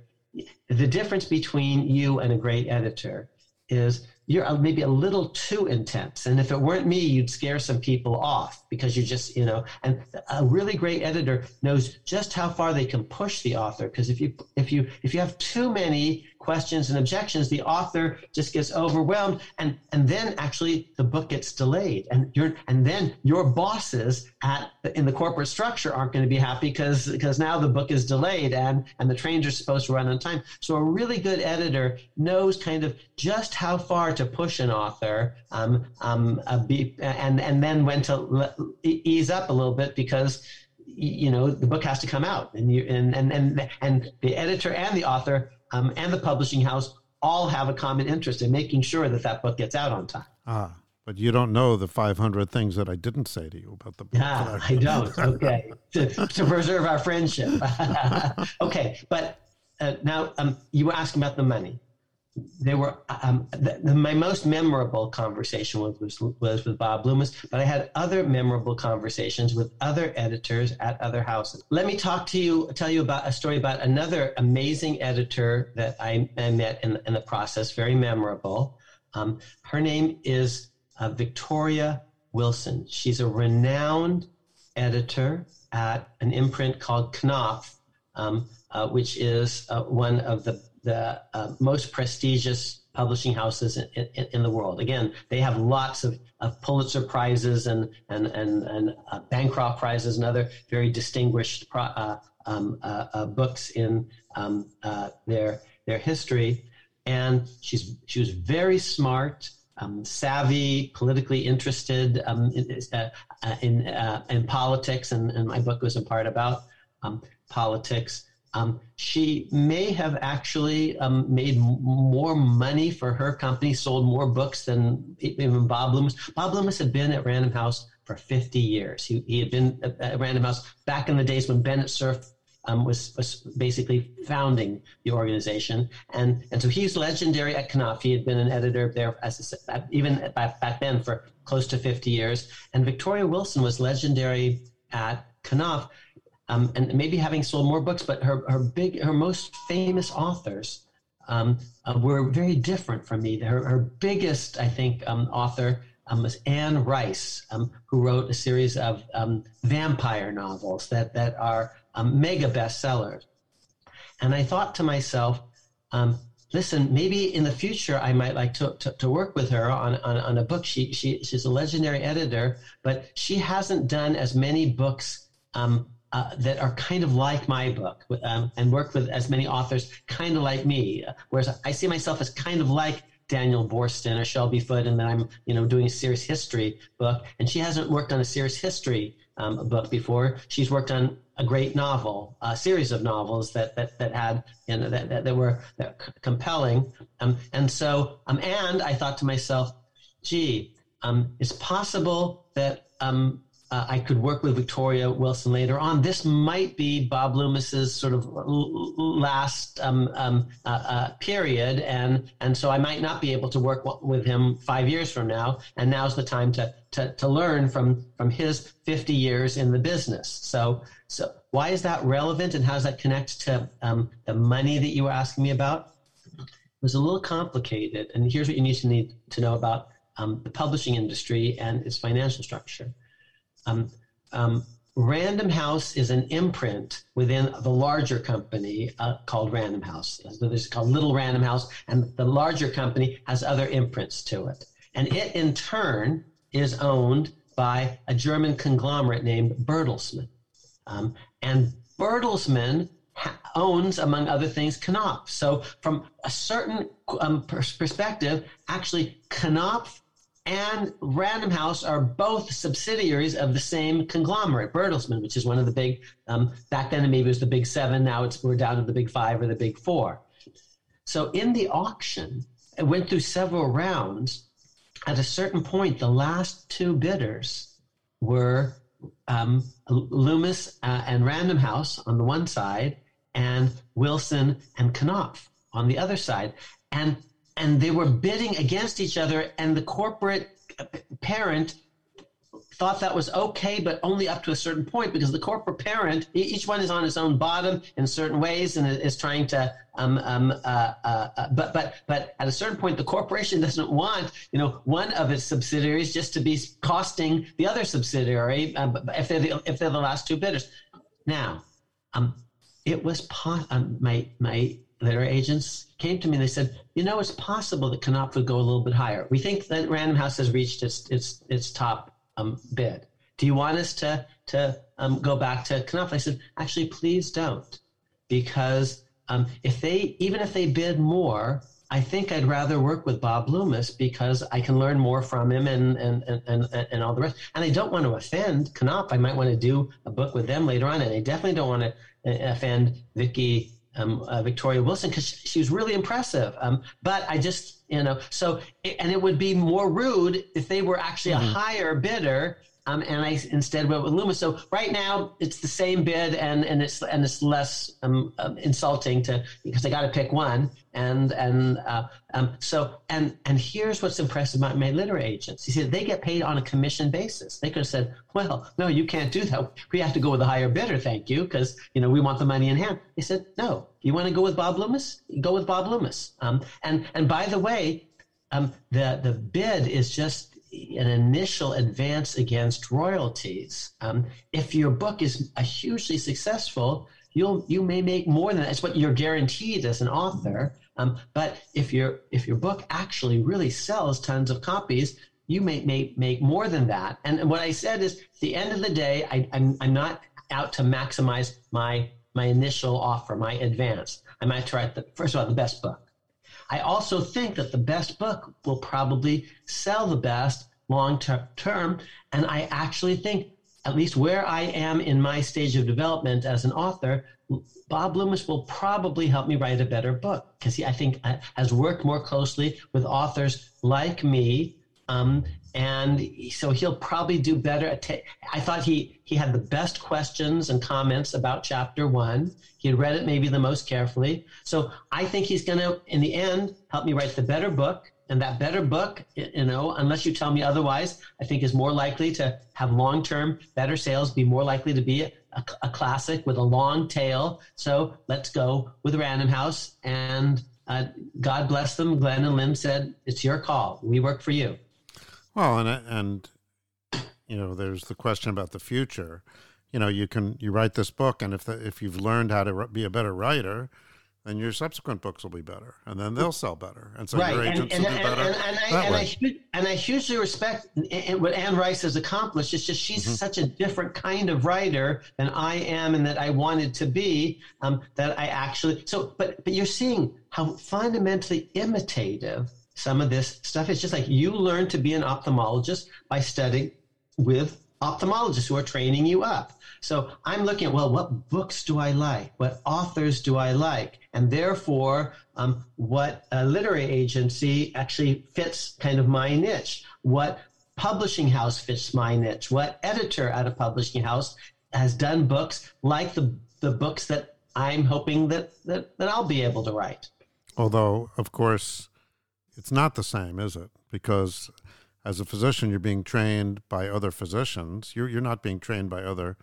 the difference between you and a great editor is you're maybe a little too intense. And if it weren't me, you'd scare some people off because you just, you know, and a really great editor knows just how far they can push the author. Because if you, if you, if you have too many questions and objections, the author just gets overwhelmed, and and then actually the book gets delayed, and you're and then your bosses at in the corporate structure aren't going to be happy because because now the book is delayed and and the trains are supposed to run on time. So a really good editor knows kind of just how far to push an author, um, um, and and then when to le- ease up a little bit because you know the book has to come out and you and and and, and the editor and the author um, and the publishing house all have a common interest in making sure that that book gets out on time. Ah, but you don't know the 500 things that I didn't say to you about the book. Yeah, I don't. Okay, to, to preserve our friendship. okay, but uh, now um, you were asking about the money there were um, the, the, my most memorable conversation was, was, was with Bob Loomis, but I had other memorable conversations with other editors at other houses. Let me talk to you, tell you about a story about another amazing editor that I, I met in, in the process, very memorable. Um, her name is uh, Victoria Wilson. She's a renowned editor at an imprint called Knopf, um, uh, which is uh, one of the the uh, most prestigious publishing houses in, in, in, the world. Again, they have lots of, of Pulitzer prizes and and and, and uh, Bancroft prizes and other very distinguished pro, uh, um, uh, uh, books in um, uh, their their history. And she's she was very smart. Um, savvy, politically interested um, in in, in politics, and, and, my book was in part about um, politics. Um, she may have actually um, made more money for her company, sold more books than even Bob Loomis. Bob Loomis had been at Random House for 50 years. He, he had been at, Random House back in the days when Bennett Cerf um, was, was basically founding the organization. And, and so he's legendary at Knopf. He had been an editor there, as even back, back then, for close to 50 years. And Victoria Wilson was legendary at Knopf um, and maybe having sold more books, but her, her big, her most famous authors um, uh, were very different from me. Her, her biggest, I think, um, author um, was Anne Rice, um, who wrote a series of um, vampire novels that, that are mega bestsellers. And I thought to myself, listen, maybe in the future I might like to, to, to work with her on, on, on, a book. She, she, she's a legendary editor, but she hasn't done as many books um, uh, that are kind of like my book um, and work with as many authors kind of like me. Whereas I see myself as kind of like Daniel Boorstin or Shelby Foote, and then I'm you know doing a serious history book. And she hasn't worked on a serious history um, book before. She's worked on a great novel, a series of novels that that, that had you know that, that, that were that compelling. Um, and so um, and I thought to myself, gee, um, it's possible that um, uh, I could work with Victoria Wilson later on. This might be Bob Loomis's sort of last um, um, uh, uh, period, and and so I might not be able to work with him five years from now. And now's the time to to, to learn from from his 50 years in the business. So so why is that relevant, and how does that connect to um, the money that you were asking me about? It was a little complicated, and here's what you need to need to know about um, the publishing industry and its financial structure. Um, um, Random House is an imprint within the larger company uh, called Random House. So there's called Little Random House, and the larger company has other imprints to it. And it, in turn, is owned by a German conglomerate named Bertelsmann. Um, and Bertelsmann ha- owns, among other things, Knopf. So, from a certain um, pers- perspective, actually, Knopf and Random House are both subsidiaries of the same conglomerate, Bertelsmann, which is one of the big, um, back then maybe it was the big seven, now it's we're down to the big five or the big four. So in the auction, it went through several rounds. At a certain point, the last two bidders were um, Loomis uh, and Random House on the one side, and Wilson and Knopf on the other side. And and they were bidding against each other, and the corporate parent thought that was okay, but only up to a certain point because the corporate parent, each one is on its own bottom in certain ways and is trying to, um, um, uh, uh, uh, but, but, but at a certain point, the corporation doesn't want, you know, one of its subsidiaries just to be costing the other subsidiary um, if they're the, if they're the last two bidders. Now, um, it was po- um, my, literary agents came to me and they said, you know, it's possible that Knopf would go a little bit higher. We think that Random House has reached its, its, its top um, bid. Do you want us to to um, go back to Knopf? I said, actually, please don't, because um, if they even if they bid more, I think I'd rather work with Bob Loomis because I can learn more from him and and, and, and, and all the rest. And I don't want to offend Knopf. I might want to do a book with them later on, and I definitely don't want to uh, offend Vicky um, uh, Victoria Wilson because she, was really impressive. Um, but I just, you know, so, and it would be more rude if they were actually mm-hmm. a higher bidder um, and I instead went with Loomis. So right now it's the same bid, and and it's and it's less um, um, insulting to because I got to pick one, and and uh, um, so and and here's what's impressive about my literary agents. You see, they get paid on a commission basis. They could have said, "Well, no, you can't do that. We have to go with a higher bidder, thank you, because you know we want the money in hand." They said, "No, you want to go with Bob Loomis? Go with Bob Loomis." Um, and and by the way, um, the the bid is just an initial advance against royalties. Um, if your book is a hugely successful, you'll you may make more than that. It's what you're guaranteed as an author. Um, but if your if your book actually really sells tons of copies, you may make make more than that. And what I said is, at the end of the day, I, I'm I'm not out to maximize my my initial offer, my advance. I'm out to write the first of all the best book. I also think that the best book will probably sell the best long term. And I actually think, at least where I am in my stage of development as an author, Bob Loomis will probably help me write a better book because he, I think, has worked more closely with authors like me. Um, and so he'll probably do better. I thought he he had the best questions and comments about chapter one. He had read it maybe the most carefully. So I think he's going to, in the end, help me write the better book. And that better book, you know, unless you tell me otherwise, I think is more likely to have long term better sales, be more likely to be a, a, classic with a long tail. So let's go with Random House. And uh, God bless them. Glenn and Lynn said, It's your call. We work for you. Well, and and you know, there's the question about the future. You know, you can you write this book, and if the, if you've learned how to be a better writer, then your subsequent books will be better, and then they'll sell better, and so right. your agents and, and, will do better. And, and, I, and I, and I hugely respect what Anne Rice has accomplished. It's just she's mm-hmm. such a different kind of writer than I am, and that I wanted to be. Um, that I actually so, but but you're seeing how fundamentally imitative some of this stuff. It's just like you learn to be an ophthalmologist by studying with ophthalmologists who are training you up. So I'm looking at, well, what books do I like? What authors do I like? And therefore, um, what literary agency actually fits kind of my niche? What publishing house fits my niche? What editor at a publishing house has done books like the, the books that I'm hoping that, that, that I'll be able to write? Although, of course, it's not the same, is it? Because as a physician, you're being trained by other physicians. You're you're not being trained by other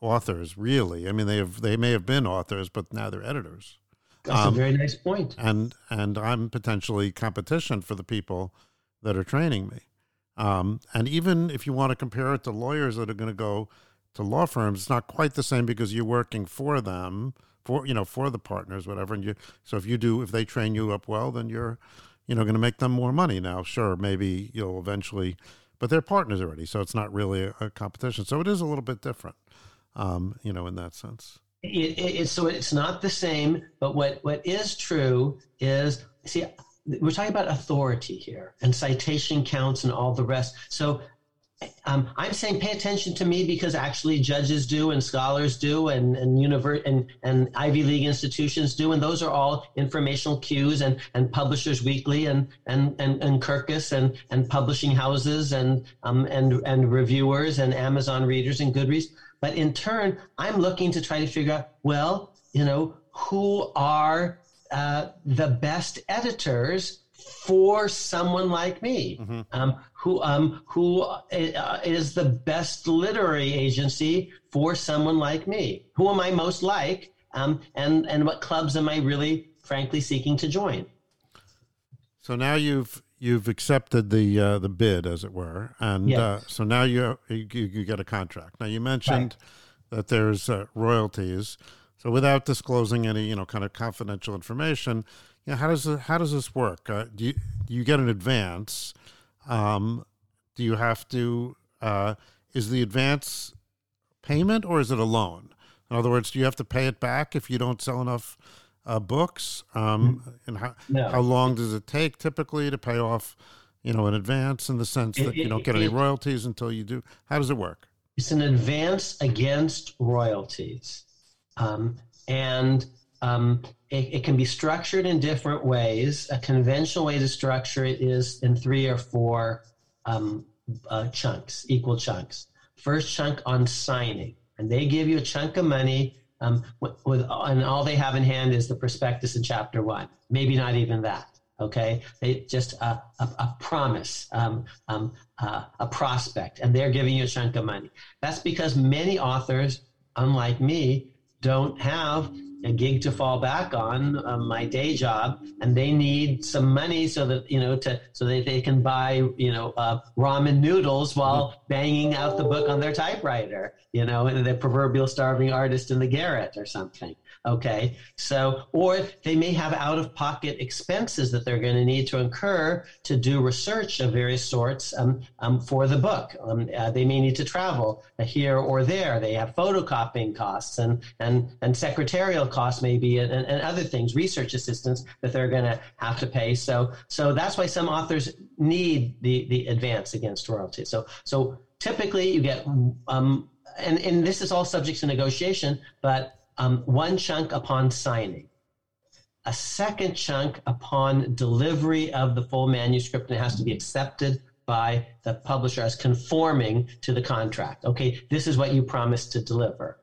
authors, really. I mean, they have they may have been authors, but now they're editors. That's um, a very nice point. And and I'm potentially competition for the people that are training me. Um, and even if you want to compare it to lawyers that are going to go to law firms, it's not quite the same because you're working for them, for you know, for the partners, whatever. And you so if you do if they train you up well, then you're you know, going to make them more money. Now, sure, maybe you'll eventually, but they're partners already, so it's not really a, a competition. So it is a little bit different, um, you know, in that sense. It, it, so it's not the same, but what, what is true is, see, we're talking about authority here and citation counts and all the rest. So um, I'm saying pay attention to me because actually judges do and scholars do and and, univer- and and Ivy League institutions do and those are all informational cues and and Publishers Weekly and and and, and Kirkus and and publishing houses and um and and reviewers and Amazon readers and Goodreads. But in turn, I'm looking to try to figure out well, you know, who are uh, the best editors for someone like me, mm-hmm. um, who um, who uh, is the best literary agency for someone like me. Who am I most like, um, and and what clubs am I really, frankly, seeking to join? So now you've you've accepted the uh, the bid, as it were, and yes. uh, so now you, you, you get a contract. Now you mentioned right. that there's uh, royalties. So without disclosing any, you know, kind of confidential information, you know, how does how does this work? Uh, do you do you get an advance? Um, do you have to? Uh, is the advance payment or is it a loan? In other words, do you have to pay it back if you don't sell enough uh, books? Um, mm-hmm. and how no. how long does it take typically to pay off? You know, in advance, in the sense that it, you don't get it, any royalties until you do. How does it work? It's an advance against royalties, um, and um, it, it, can be structured in different ways. A conventional way to structure it is in three or four um, uh, chunks, equal chunks. First chunk on signing, and they give you a chunk of money um, with, with, and all they have in hand is the prospectus in chapter one. Maybe not even that. Okay, they just a, a, a promise, um, um, uh, a prospect, and they're giving you a chunk of money. That's because many authors, unlike me, don't have a gig to fall back on um, my day job and they need some money so that you know to so that they can buy you know uh, ramen noodles while banging out the book on their typewriter you know the proverbial starving artist in the garret or something Okay. So, or they may have out of pocket expenses that they're going to need to incur to do research of various sorts um, um, for the book. Um, uh, they may need to travel here or there. They have photocopying costs and, and, and secretarial costs, maybe, and, and other things, research assistance that they're going to have to pay. So, so that's why some authors need the, the advance against royalty. So, so typically you get, um, and, and this is all subject to negotiation, but um, one chunk upon signing, a second chunk upon delivery of the full manuscript, and it has to be accepted by the publisher as conforming to the contract. Okay, this is what you promised to deliver.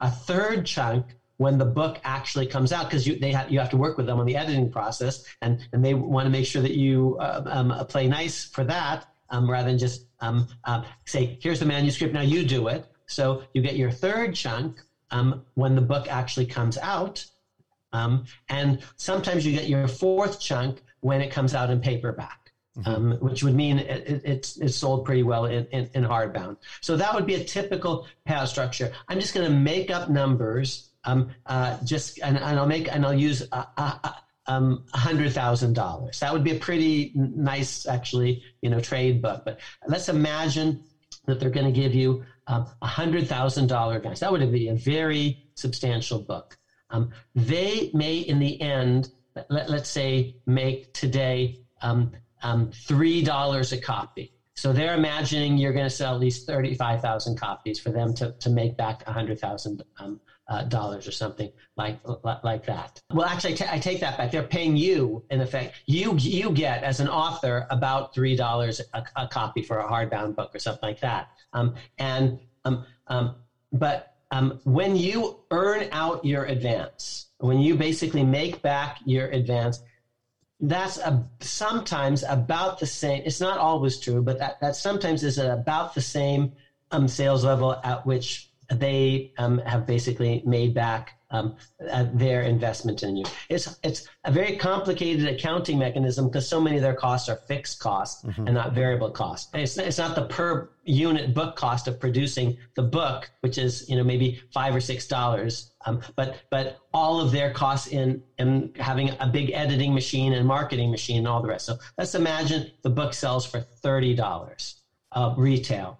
A third chunk when the book actually comes out, because you they have you have to work with them on the editing process, and and they want to make sure that you uh, um, play nice for that, um, rather than just um, uh, say, here's the manuscript, now you do it. So you get your third chunk um, when the book actually comes out. Um, and sometimes you get your fourth chunk when it comes out in paperback, mm-hmm. um, which would mean it, it, it's, it's sold pretty well in, in, in, hardbound. So that would be a typical payout structure. I'm just going to make up numbers. Um, uh, just and, and, I'll make and I'll use a, a, um, hundred thousand dollars. That would be a pretty nice, actually, you know, trade book. But let's imagine that they're going to give you a hundred thousand dollar advance. That would be a very substantial book. Um, they may, in the end, let, us say, make today um, um, three dollars a copy. So they're imagining you're going to sell at least thirty-five thousand copies for them to, to make back a hundred thousand um, uh, dollars or something like like that. Well, actually, I, t- I take that back. They're paying you in effect. You you get as an author about three dollars a copy for a hardbound book or something like that. Um, and um, um, but um, when you earn out your advance, when you basically make back your advance, that's a, sometimes about the same. It's not always true, but that, that sometimes is about the same um, sales level at which they um, have basically made back um, uh, their investment in you. It's it's a very complicated accounting mechanism because so many of their costs are fixed costs mm-hmm. and not variable costs. It's it's not the per unit book cost of producing the book, which is you know maybe five or six dollars, um, but but all of their costs in in having a big editing machine and marketing machine and all the rest. So let's imagine the book sells for thirty dollars uh, retail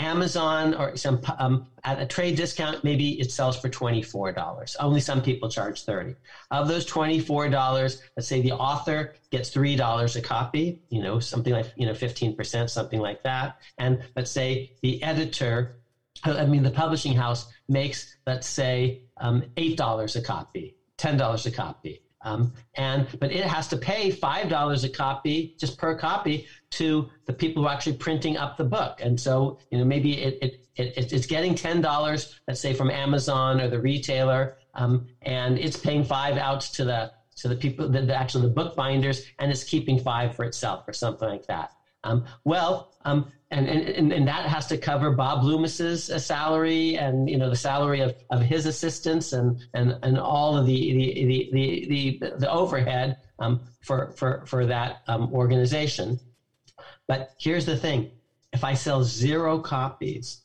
Amazon or some um, at a trade discount, maybe it sells for twenty four dollars. Only some people charge thirty. Of those twenty four dollars, let's say the author gets three dollars a copy. You know, something like you know fifteen percent, something like that. And let's say the editor, I mean the publishing house makes let's say um, eight dollars a copy, ten dollars a copy. Um, and but it has to pay five dollars a copy just per copy to the people who are actually printing up the book. And so you know maybe it, it, it it's getting ten dollars, let's say from Amazon or the retailer, um, and it's paying five out to the to the people, the, the actually the bookbinders, and it's keeping five for itself or something like that. Um, well, um, and, and, and that has to cover Bob Loomis's uh, salary and you know the salary of, of his assistants and, and, and all of the the, the, the, the, the overhead um, for, for, for that um, organization. But here's the thing: if I sell zero copies,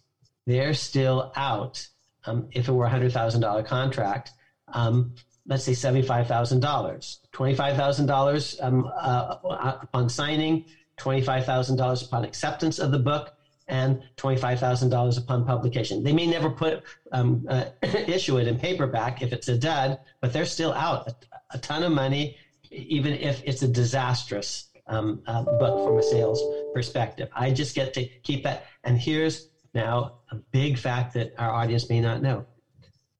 they're still out. Um, if it were a hundred thousand dollar contract, um, let's say seventy five thousand dollars, twenty five thousand dollars um, uh, signing $25,000 upon acceptance of the book and $25,000 upon publication. They may never put um, uh, issue it in paperback if it's a dud, but they're still out a, a ton of money, even if it's a disastrous um, uh, book from a sales perspective. I just get to keep that. And here's now a big fact that our audience may not know: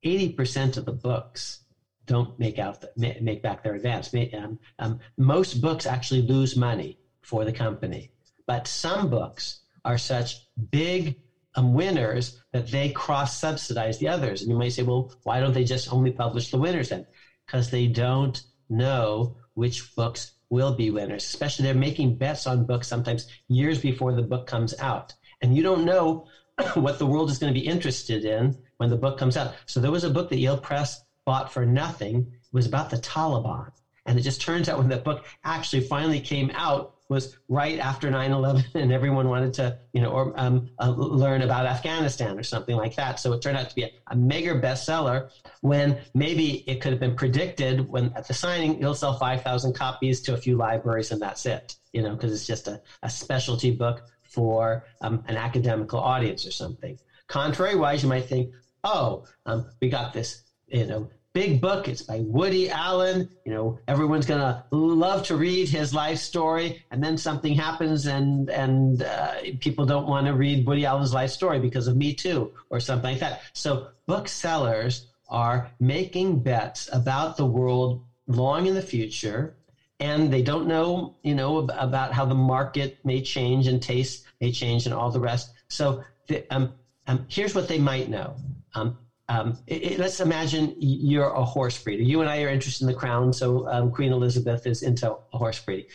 eighty percent of the books don't make out the, make back their advance. Um, um, most books actually lose money for the company. But some books are such big um, winners that they cross subsidize the others. And you might say, well, why don't they just only publish the winners then? Because they don't know which books will be winners, especially they're making bets on books sometimes years before the book comes out. And you don't know what the world is going to be interested in when the book comes out. So there was a book that Yale Press bought for nothing. It was about the Taliban. And it just turns out when that book actually finally came out, was right after 9-11 and everyone wanted to you know or um, uh, learn about afghanistan or something like that. So it turned out to be a, a mega bestseller when maybe it could have been predicted when at the signing you'll sell 5000 copies to a few libraries and that's it you know because it's just a, a specialty book for um, an academical audience or something. Contrary wise you might think oh um, we got this you know big book. It's by Woody Allen. You know, everyone's gonna love to read his life story, and then something happens, and and uh, people don't want to read Woody Allen's life story because of Me Too or something like that. So booksellers are making bets about the world long in the future, and they don't know, you know, about how the market may change and taste may change and all the rest. So the, um, um, here's what they might know. Um, um, it, it, let's imagine you're a horse breeder. You and I are interested in the crown, so um, Queen Elizabeth is into horse breeding.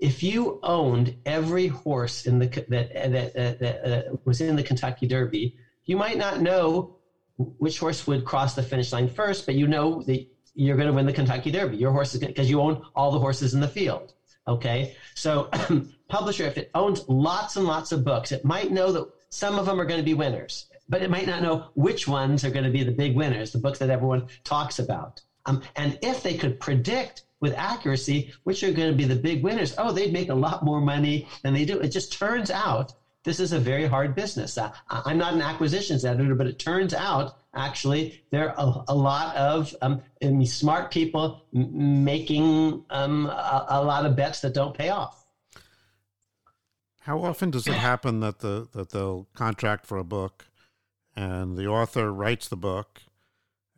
If you owned every horse in the that that, that, that uh, was in the Kentucky Derby, you might not know which horse would cross the finish line first, but you know that you're going to win the Kentucky Derby. Your horse is because you own all the horses in the field. Okay, so publisher, if it owns lots and lots of books, it might know that some of them are going to be winners but it might not know which ones are going to be the big winners, the books that everyone talks about. Um, and if they could predict with accuracy which are going to be the big winners, oh, they'd make a lot more money than they do. It just turns out this is a very hard business. Uh, I'm not an acquisitions editor, but it turns out actually there are a, a lot of um, smart people m- making um, a, a lot of bets that don't pay off. How often does it happen that the that they'll contract for a book and the author writes the book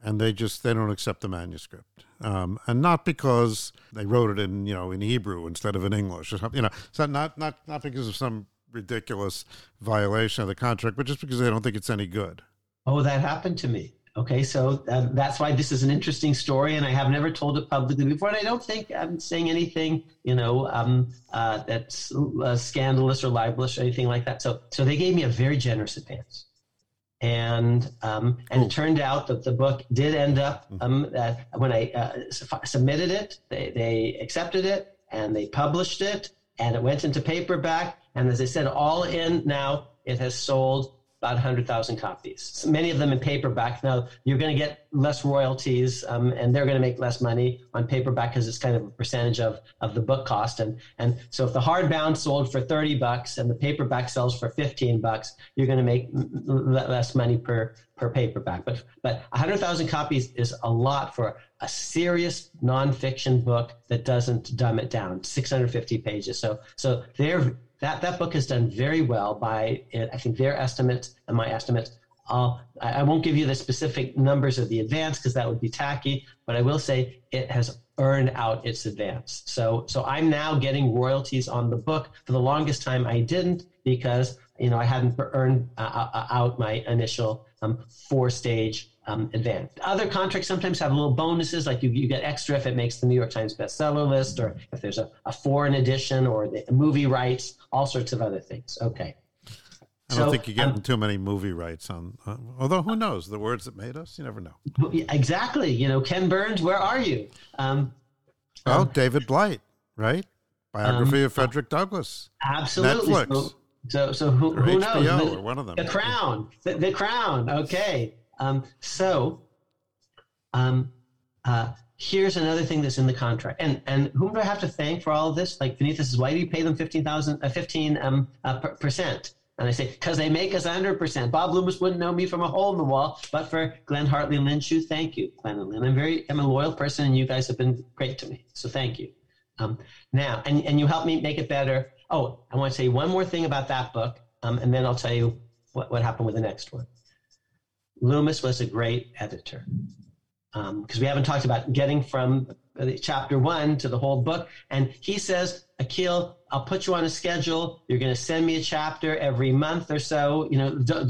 and they just they don't accept the manuscript. Um, and not because they wrote it in you know in hebrew instead of in english or something you know so not not not because of some ridiculous violation of the contract but just because they don't think it's any good. Oh that happened to me. Okay so um, that's why this is an interesting story and i have never told it publicly before and i don't think i'm saying anything you know um, uh, that's uh, scandalous or libelous or anything like that. So so they gave me a very generous advance and um, and it turned out that the book did end up mm-hmm. um, uh, when I uh, submitted it, they, they accepted it and they published it, and it went into paperback. And as I said, all in now, it has sold about 100,000 copies. Many of them in paperback. Now, you're going to get less royalties um, and they're going to make less money on paperback because it's kind of a percentage of, of the book cost. And, and so if the hardbound sold for 30 bucks and the paperback sells for 15 bucks, you're going to make less money per, per paperback. But, but 100,000 copies is a lot for a serious nonfiction book that doesn't dumb it down, 650 pages. So, so they're that that book has done very well by I think their estimates and my estimates. Uh, I, won't give you the specific numbers of the advance because that would be tacky, but I will say it has earned out its advance. So so I'm now getting royalties on the book. For the longest time, I didn't because you know I hadn't earned uh, uh out my initial um, four stage um, advanced. Other contracts sometimes have little bonuses, like you, you get extra if it makes the New York Times bestseller list, or if there's a, a foreign edition, or the movie rights, all sorts of other things. Okay. I don't so, think you're getting um, too many movie rights on. Uh, although who knows the words that made us? You never know. Exactly. You know, Ken Burns, where are you? Um, oh, um, David Blight, right? Biography of um, Frederick Douglass. Absolutely. Netflix. So, so, so who, who knows? The, one of them. The Crown. The, the Crown. Okay. Um, so, um, uh, here's another thing that's in the contract. And and whom do I have to thank for all of this? Like Vinita says, why do you pay them 15,000, uh, 15 um, uh, percent? And I say, because they make us 100%. Bob Loomis wouldn't know me from a hole in the wall, but for Glen Hartley and Chu, thank you, Glenn and Lynn. I'm very, I'm a loyal person, and you guys have been great to me. So thank you. Um, now, and, and you helped me make it better. Oh, I want to say one more thing about that book, um, and then I'll tell you what, what happened with the next one. Loomis was a great editor because um, we haven't talked about getting from chapter one to the whole book. And he says, Akhil, I'll put you on a schedule. You're going to send me a chapter every month or so. You know,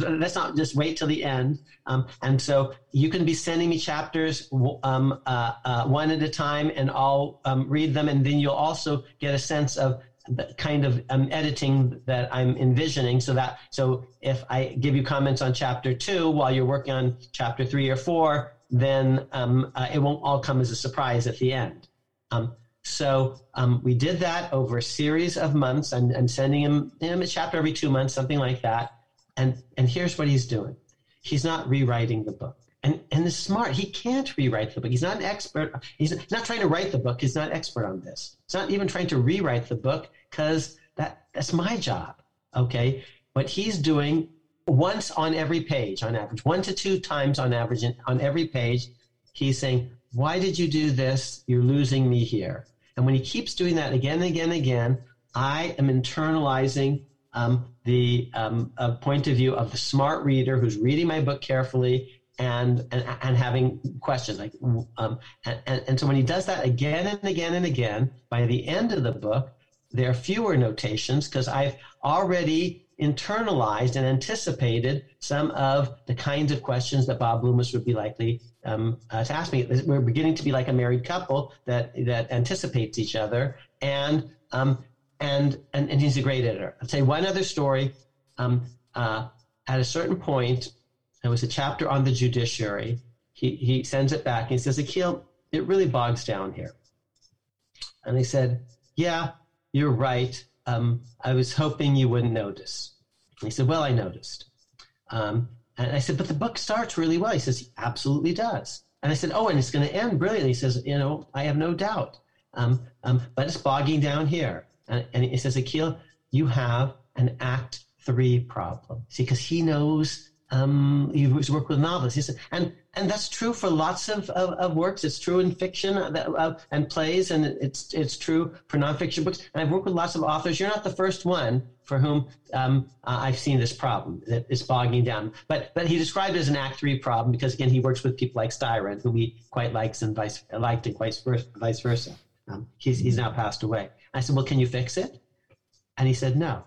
let's not just wait till the end. Um, and so you can be sending me chapters um, uh, uh, one at a time, and I'll um, read them. And then you'll also get a sense of the kind of um, editing that I'm envisioning so that so if I give you comments on chapter two while you're working on chapter three or four, then um, uh, it won't all come as a surprise at the end. Um, so um, we did that over a series of months and, and sending him, him a chapter every two months, something like that. And and here's what he's doing. He's not rewriting the book. And and is smart. He can't rewrite the book. He's not an expert. He's not trying to write the book. He's not expert on this. He's not even trying to rewrite the book because that that's my job. Okay. What he's doing once on every page on average, one to two times on average on every page, he's saying, Why did you do this? You're losing me here. And when he keeps doing that again and again and again, I am internalizing um, the um, point of view of the smart reader who's reading my book carefully and and, and having questions like um, and, and so when he does that again and again and again by the end of the book there are fewer notations because i've already internalized and anticipated some of the kinds of questions that Bob Loomis would be likely um, uh, to ask me. We're beginning to be like a married couple that that anticipates each other, and um, and, and and he's a great editor. I'll tell you one other story. Um, uh, at a certain point, there was a chapter on the judiciary. He he sends it back and he says, "Akhil, it really bogs down here." And he said, "Yeah, you're right." um, I was hoping you wouldn't notice. And he said, Well, I noticed. Um, and I said, But the book starts really well. He says, He Absolutely does. And I said, Oh, and it's going to end brilliantly. He says, You know, I have no doubt. Um, um, but it's bogging down here. And, and he says, Akhil, you have an Act Three problem. See, because he knows um, he's worked with novelists. And and that's true for lots of, of, of works. It's true in fiction uh, uh, and plays, and it's it's true for nonfiction books. And I've worked with lots of authors. You're not the first one for whom um, I've seen this problem that is bogging down. But but he described it as an Act Three problem because again he works with people like Styron, who he quite likes and vice liked and vice versa. Vice versa. Um, he's he's now passed away. I said, well, can you fix it? And he said, no.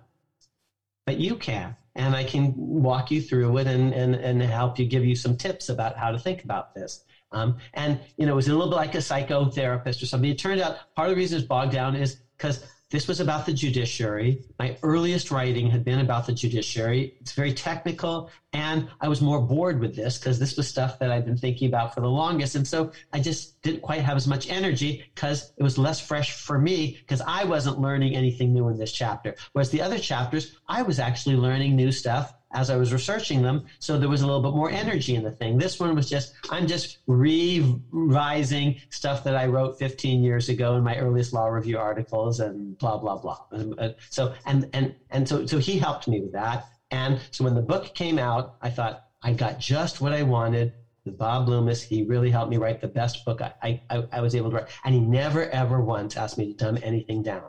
But you can and I can walk you through it and, and, and help you give you some tips about how to think about this. Um, and, you know, it was a little bit like a psychotherapist or something. It turned out part of the reason it's bogged down is because this was about the judiciary. My earliest writing had been about the judiciary. It's very technical, and I was more bored with this because this was stuff that I'd been thinking about for the longest. And so I just didn't quite have as much energy because it was less fresh for me because I wasn't learning anything new in this chapter. Whereas the other chapters, I was actually learning new stuff as I was researching them. So there was a little bit more energy in the thing. This one was just, I'm just revising stuff that I wrote 15 years ago in my earliest law review articles and blah, blah, blah. Uh, so, and, and, and so, so he helped me with that. And so when the book came out, I thought I got just what I wanted. With Bob Loomis, he really helped me write the best book I, I, I was able to write. And he never, ever once asked me to dumb anything down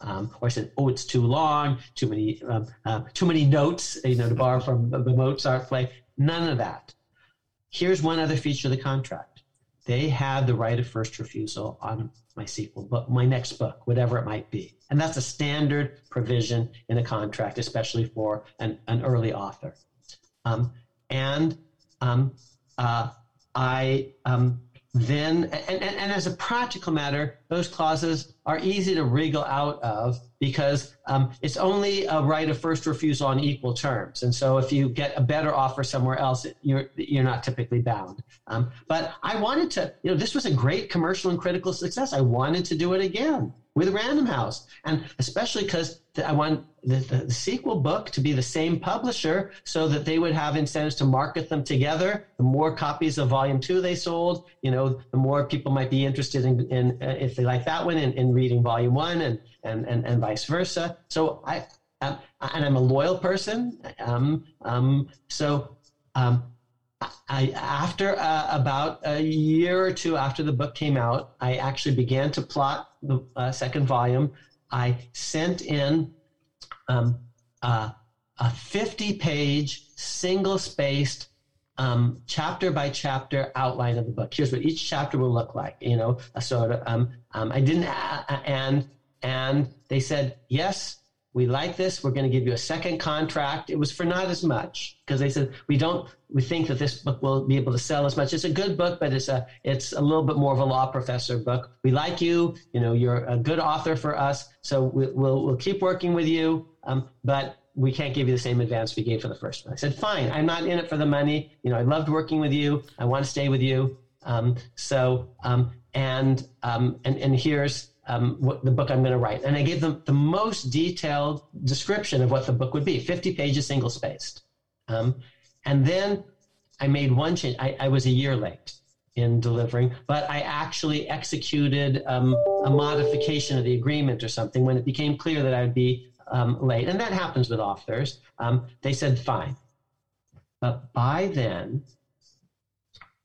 um, or I said, "Oh, it's too long, too many, um, uh, too many notes." You know, to borrow from the Mozart play. None of that. Here's one other feature of the contract: they have the right of first refusal on my sequel book, my next book, whatever it might be, and that's a standard provision in a contract, especially for an, an early author. Um, and um, uh, I um, then, and, and, and, as a practical matter, those clauses are easy to wriggle out of because um, it's only a right of first refusal on equal terms. And so if you get a better offer somewhere else, you're, you're not typically bound. Um, but I wanted to, you know, this was a great commercial and critical success. I wanted to do it again with Random House. And especially because I want the, the, the, sequel book to be the same publisher so that they would have incentives to market them together. The more copies of volume two they sold, you know, the more people might be interested in, in uh, if they like that one, in, in reading volume one and, and, and, and vice versa. So I, um, and I'm a loyal person. Um, um, so um, I, after uh, about a year or two after the book came out, I actually began to plot the uh, second volume. I sent in um, uh, a 50 page, single spaced, um, chapter by chapter outline of the book. Here's what each chapter will look like. You know, sort of. Um, um, I didn't, and and they said yes we like this. We're going to give you a second contract. It was for not as much because they said we don't. We think that this book will be able to sell as much. It's a good book, but it's a it's a little bit more of a law professor book. We like you. You know, you're a good author for us, so we, will we'll keep working with you. Um, but we can't give you the same advance we gave for the first one. I said, fine. I'm not in it for the money. You know, I loved working with you. I want to stay with you. Um, so um, and um, and and here's um, what the book I'm going to write. And I gave them the most detailed description of what the book would be 50 pages, single spaced. Um, and then I made one change. I, I, was a year late in delivering, but I actually executed um, a modification of the agreement or something when it became clear that I would be um, late. And that happens with authors. Um, they said, fine. But by then,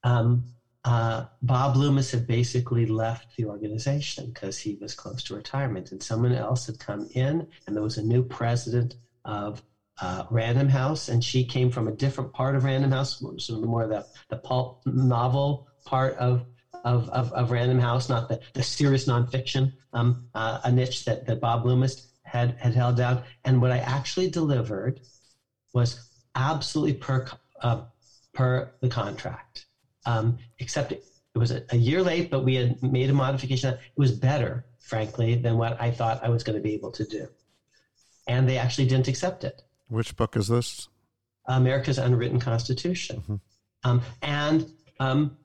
um, uh, Bob Loomis had basically left the organization because he was close to retirement, and someone else had come in, and there was a new president of uh, Random House, and she came from a different part of Random House, so more the the pulp novel part of of, of, of Random House, not the, the serious nonfiction, um, uh, a niche that, that Bob Loomis had had held down. And what I actually delivered was absolutely per uh, per the contract um, except it, it was a, a, year late, but we had made a modification. It was better, frankly, than what I thought I was going to be able to do. And they actually didn't accept it. Which book is this? America's Unwritten Constitution. Mm-hmm. Um, and um,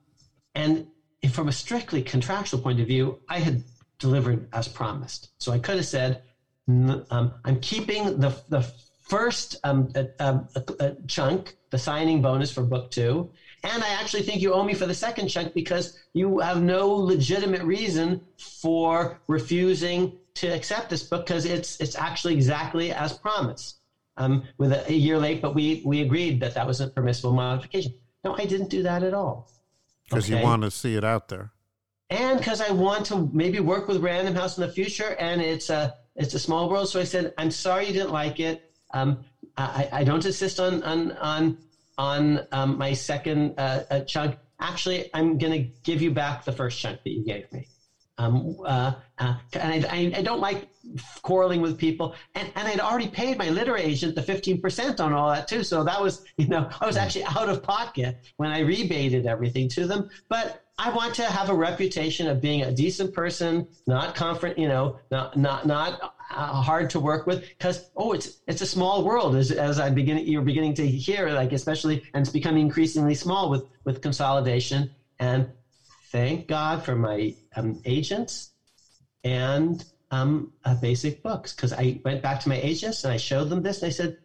and from a strictly contractual point of view, I had delivered as promised. So I could have said, um, I'm keeping the the first um, a, a chunk, the signing bonus for book two, and I actually think you owe me for the second check because you have no legitimate reason for refusing to accept this book because it's it's actually exactly as promised. Um, with a, a, year late, but we we agreed that that was a permissible modification. No, I didn't do that at all. Because okay? you want to see it out there, and because I want to maybe work with Random House in the future, and it's a it's a small world. So I said, I'm sorry you didn't like it. Um, I, I don't insist on on on on um, my second uh, uh, chunk. Actually, I'm going to give you back the first chunk that you gave me. Um, uh, uh, and I, I, don't like quarreling with people. And, and I'd already paid my literary agent the 15% on all that too. So that was, you know, I was actually out of pocket when I rebated everything to them. But I want to have a reputation of being a decent person, not confront, you know, not not not uh, hard to work with. Because oh, it's it's a small world as as I begin you're beginning to hear like especially and it's becoming increasingly small with with consolidation. And thank God for my um, agents and um, basic books because I went back to my agents and I showed them this and I said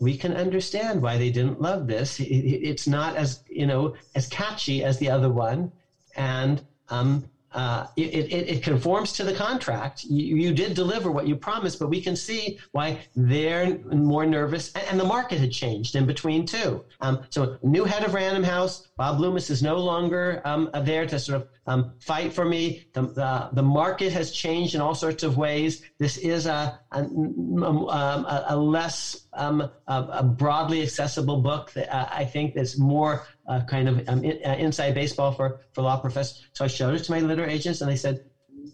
we can understand why they didn't love this. It's not as you know as catchy as the other one and um, uh, it, it, it, conforms to the contract. You, you, did deliver what you promised, but we can see why they're more nervous. And, and the market had changed in between, too. Um, so, new head of Random House, Bob Loomis, is no longer um, there to sort of um, fight for me. The, the, the, market has changed in all sorts of ways. This is a, a, um, a, a less um, a, broadly accessible book that uh, I think is more uh, kind of um, in, uh, inside baseball for, for law professors. So I showed it to my literary agents and they said,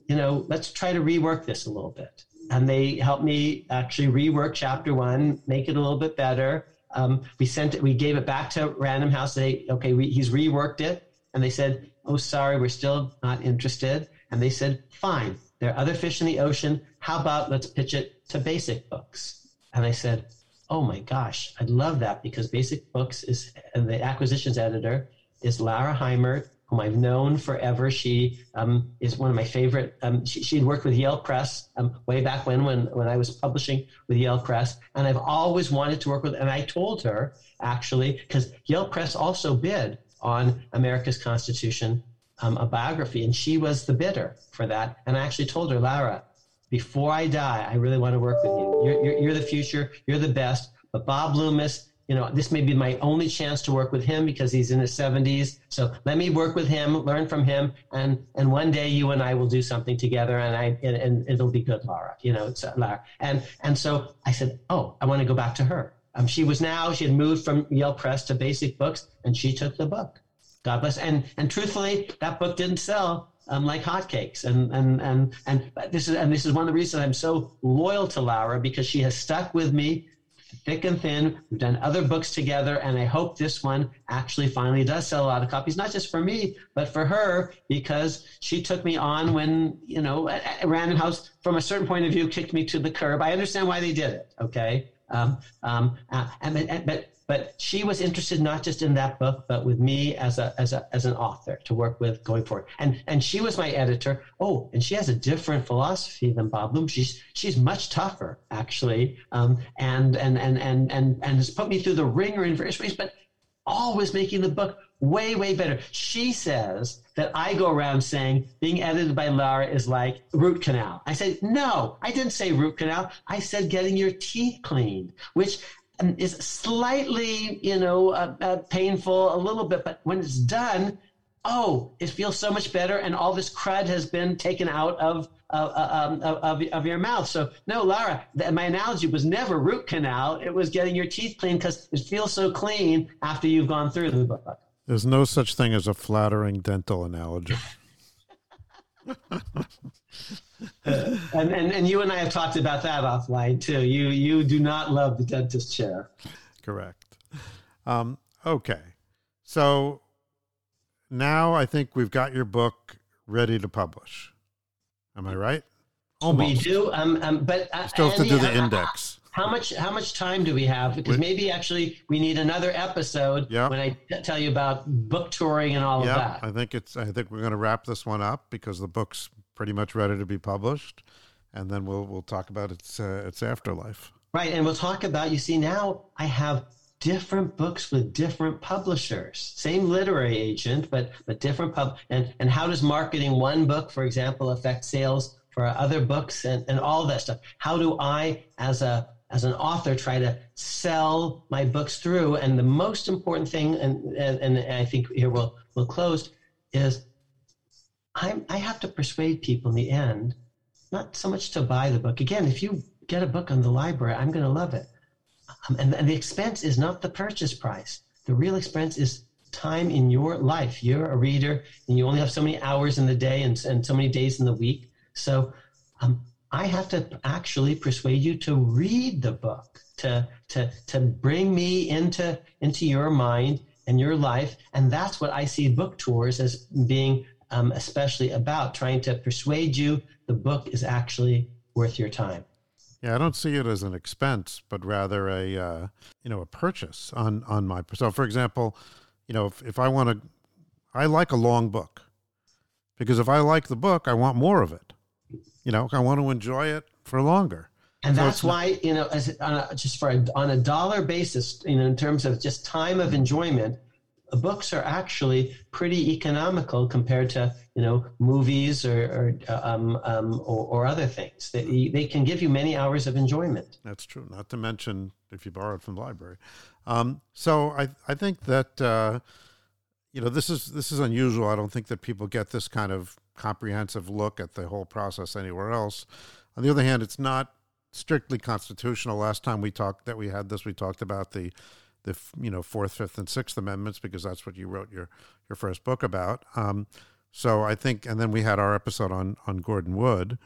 you know, let's try to rework this a little bit. And they helped me actually rework chapter one, make it a little bit better. Um, we sent it, we gave it back to Random House. They okay, we, he's reworked it, and they said, "Oh, sorry, we're still not interested." And they said, "Fine, there are other fish in the ocean. How about let's pitch it to Basic Books?" And I said, "Oh my gosh, I'd love that because Basic Books is and the acquisitions editor is Lara Heimert, whom I've known forever. She um, is one of my favorite. Um, she, she'd worked with Yale Press um, way back when, when, when I was publishing with Yale Press, and I've always wanted to work with. And I told her actually because Yale Press also bid on America's Constitution, um, a biography, and she was the bidder for that. And I actually told her, Lara, before I die, I really want to work with you. You're, you're, you're the future. You're the best. But Bob Loomis you know, this may be my only chance to work with him because he's in his 70s. So let me work with him, learn from him, and and one day you and I will do something together, and I and, and it'll be good, Laura. You know, it's uh, Laura. And and so I said, oh, I want to go back to her. Um, she was now she had moved from Yale Press to Basic Books, and she took the book. God bless. And and truthfully, that book didn't sell um, like hotcakes. And and and and this is and this is one of the reasons I'm so loyal to Laura because she has stuck with me thick and thin. We've done other books together, and I hope this one actually finally does sell a lot of copies, not just for me, but for her, because she took me on when, you know, Random House, from a certain point of view, kicked me to the curb. I understand why they did it, okay? Um, um, uh, and, and, but but she was interested not just in that book, but with me as a as a as an author to work with going forward. And and she was my editor. Oh, and she has a different philosophy than Bob Bloom. She's she's much tougher actually, um, and and and and and and has put me through the ringer in various ways, but always making the book way way better. She says that I go around saying being edited by Lara is like root canal. I said no, I didn't say root canal. I said getting your teeth cleaned, which is slightly, you know, uh, uh, painful a little bit, but when it's done, oh, it feels so much better, and all this crud has been taken out of uh, um, of, of, your mouth. So no, Laura, my analogy was never root canal. It was getting your teeth clean because it feels so clean after you've gone through the book. There's no such thing as a flattering dental analogy. and, and and you and I have talked about that offline too. You you do not love the dentist chair. Correct. Um, okay, so now I think we've got your book ready to publish. Am I right? Almost. We do, um, um, but uh, still have to do the uh, index. How much how much time do we have? Because maybe actually we need another episode yeah. when I t- tell you about book touring and all yeah, of that. I think it's I think we're going to wrap this one up because the book's pretty much ready to be published, and then we'll we'll talk about its uh, its afterlife. Right, and we'll talk about. You see, now I have different books with different publishers, same literary agent, but but different pub. And and how does marketing one book, for example, affect sales for other books and, and all that stuff? How do I, as a as an author try to sell my books through. And the most important thing and and, and i think here we'll we'll close is I'm, i have to persuade people in the end not so much to buy the book. Again if you get a book on the library i'm going to love it. Um, and, and the expense is not the purchase price. The real expense is time in your life. You're a reader and you only have so many hours in the day and, and so many days in the week. So um, I have to actually persuade you to read the book, to to to bring me into into your mind and your life, and that's what I see book tours as being um, especially about, trying to persuade you the book is actually worth your time. Yeah, I don't see it as an expense, but rather a uh, you know a purchase on on my. So, for example, you know, if if I want to, I like a long book because if I like the book, I want more of it. You know, I want to enjoy it for longer. And so that's why, you know, as a, just for a, on a dollar basis, you know, in terms of just time of enjoyment, books are actually pretty economical compared to, you know, movies or or, um, um, or, or, other things. They, they can give you many hours of enjoyment. That's true. Not to mention if you borrow it from the library. Um, so I I think that uh, you know this is this is unusual. I don't think that people get this kind of comprehensive look at the whole process anywhere else. On the other hand, it's not strictly constitutional. Last time we talked that we had this, we talked about the the you know fourth, fifth, and sixth amendments because that's what you wrote your your first book about. Um, so I think, and then we had our episode on on Gordon Wood.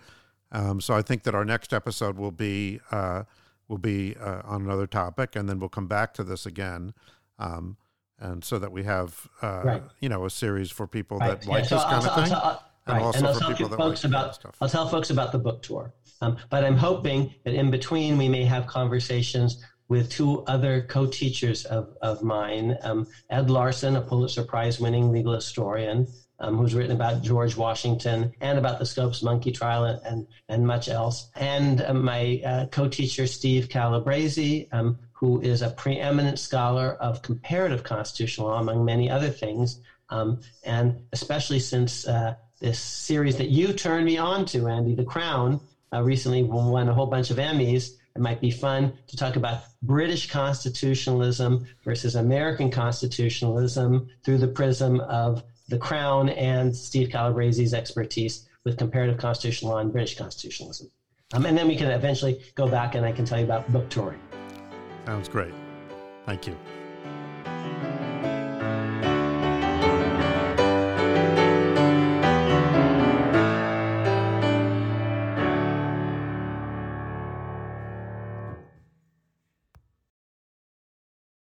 Um, so I think that our next episode will be uh, will be uh, on another topic, and then we'll come back to this again. Um, and so that we have, uh, right. you know, a series for people right. that yeah, like so this I'll, kind I'll, of thing. I'll, and right. also and I'll for people that folks like about, stuff. I'll tell folks about the book tour. Um, but I'm hoping that in between we may have conversations with two other co-teachers of, of mine, um, Ed Larson, a Pulitzer Prize winning legal historian, um, who's written about George Washington and about the Scopes monkey trial and, and, and much else. And uh, my uh, co teacher, Steve Calabresi, um, who is a preeminent scholar of comparative constitutional law, among many other things. Um, and especially since uh, this series that you turned me on to, Andy, The Crown, uh, recently won a whole bunch of Emmys. It might be fun to talk about British constitutionalism versus American constitutionalism through the prism of the Crown and Steve Calabresi's expertise with comparative constitutional law and British constitutionalism. Um, and then we can eventually go back and I can tell you about book touring. Sounds great. Thank you.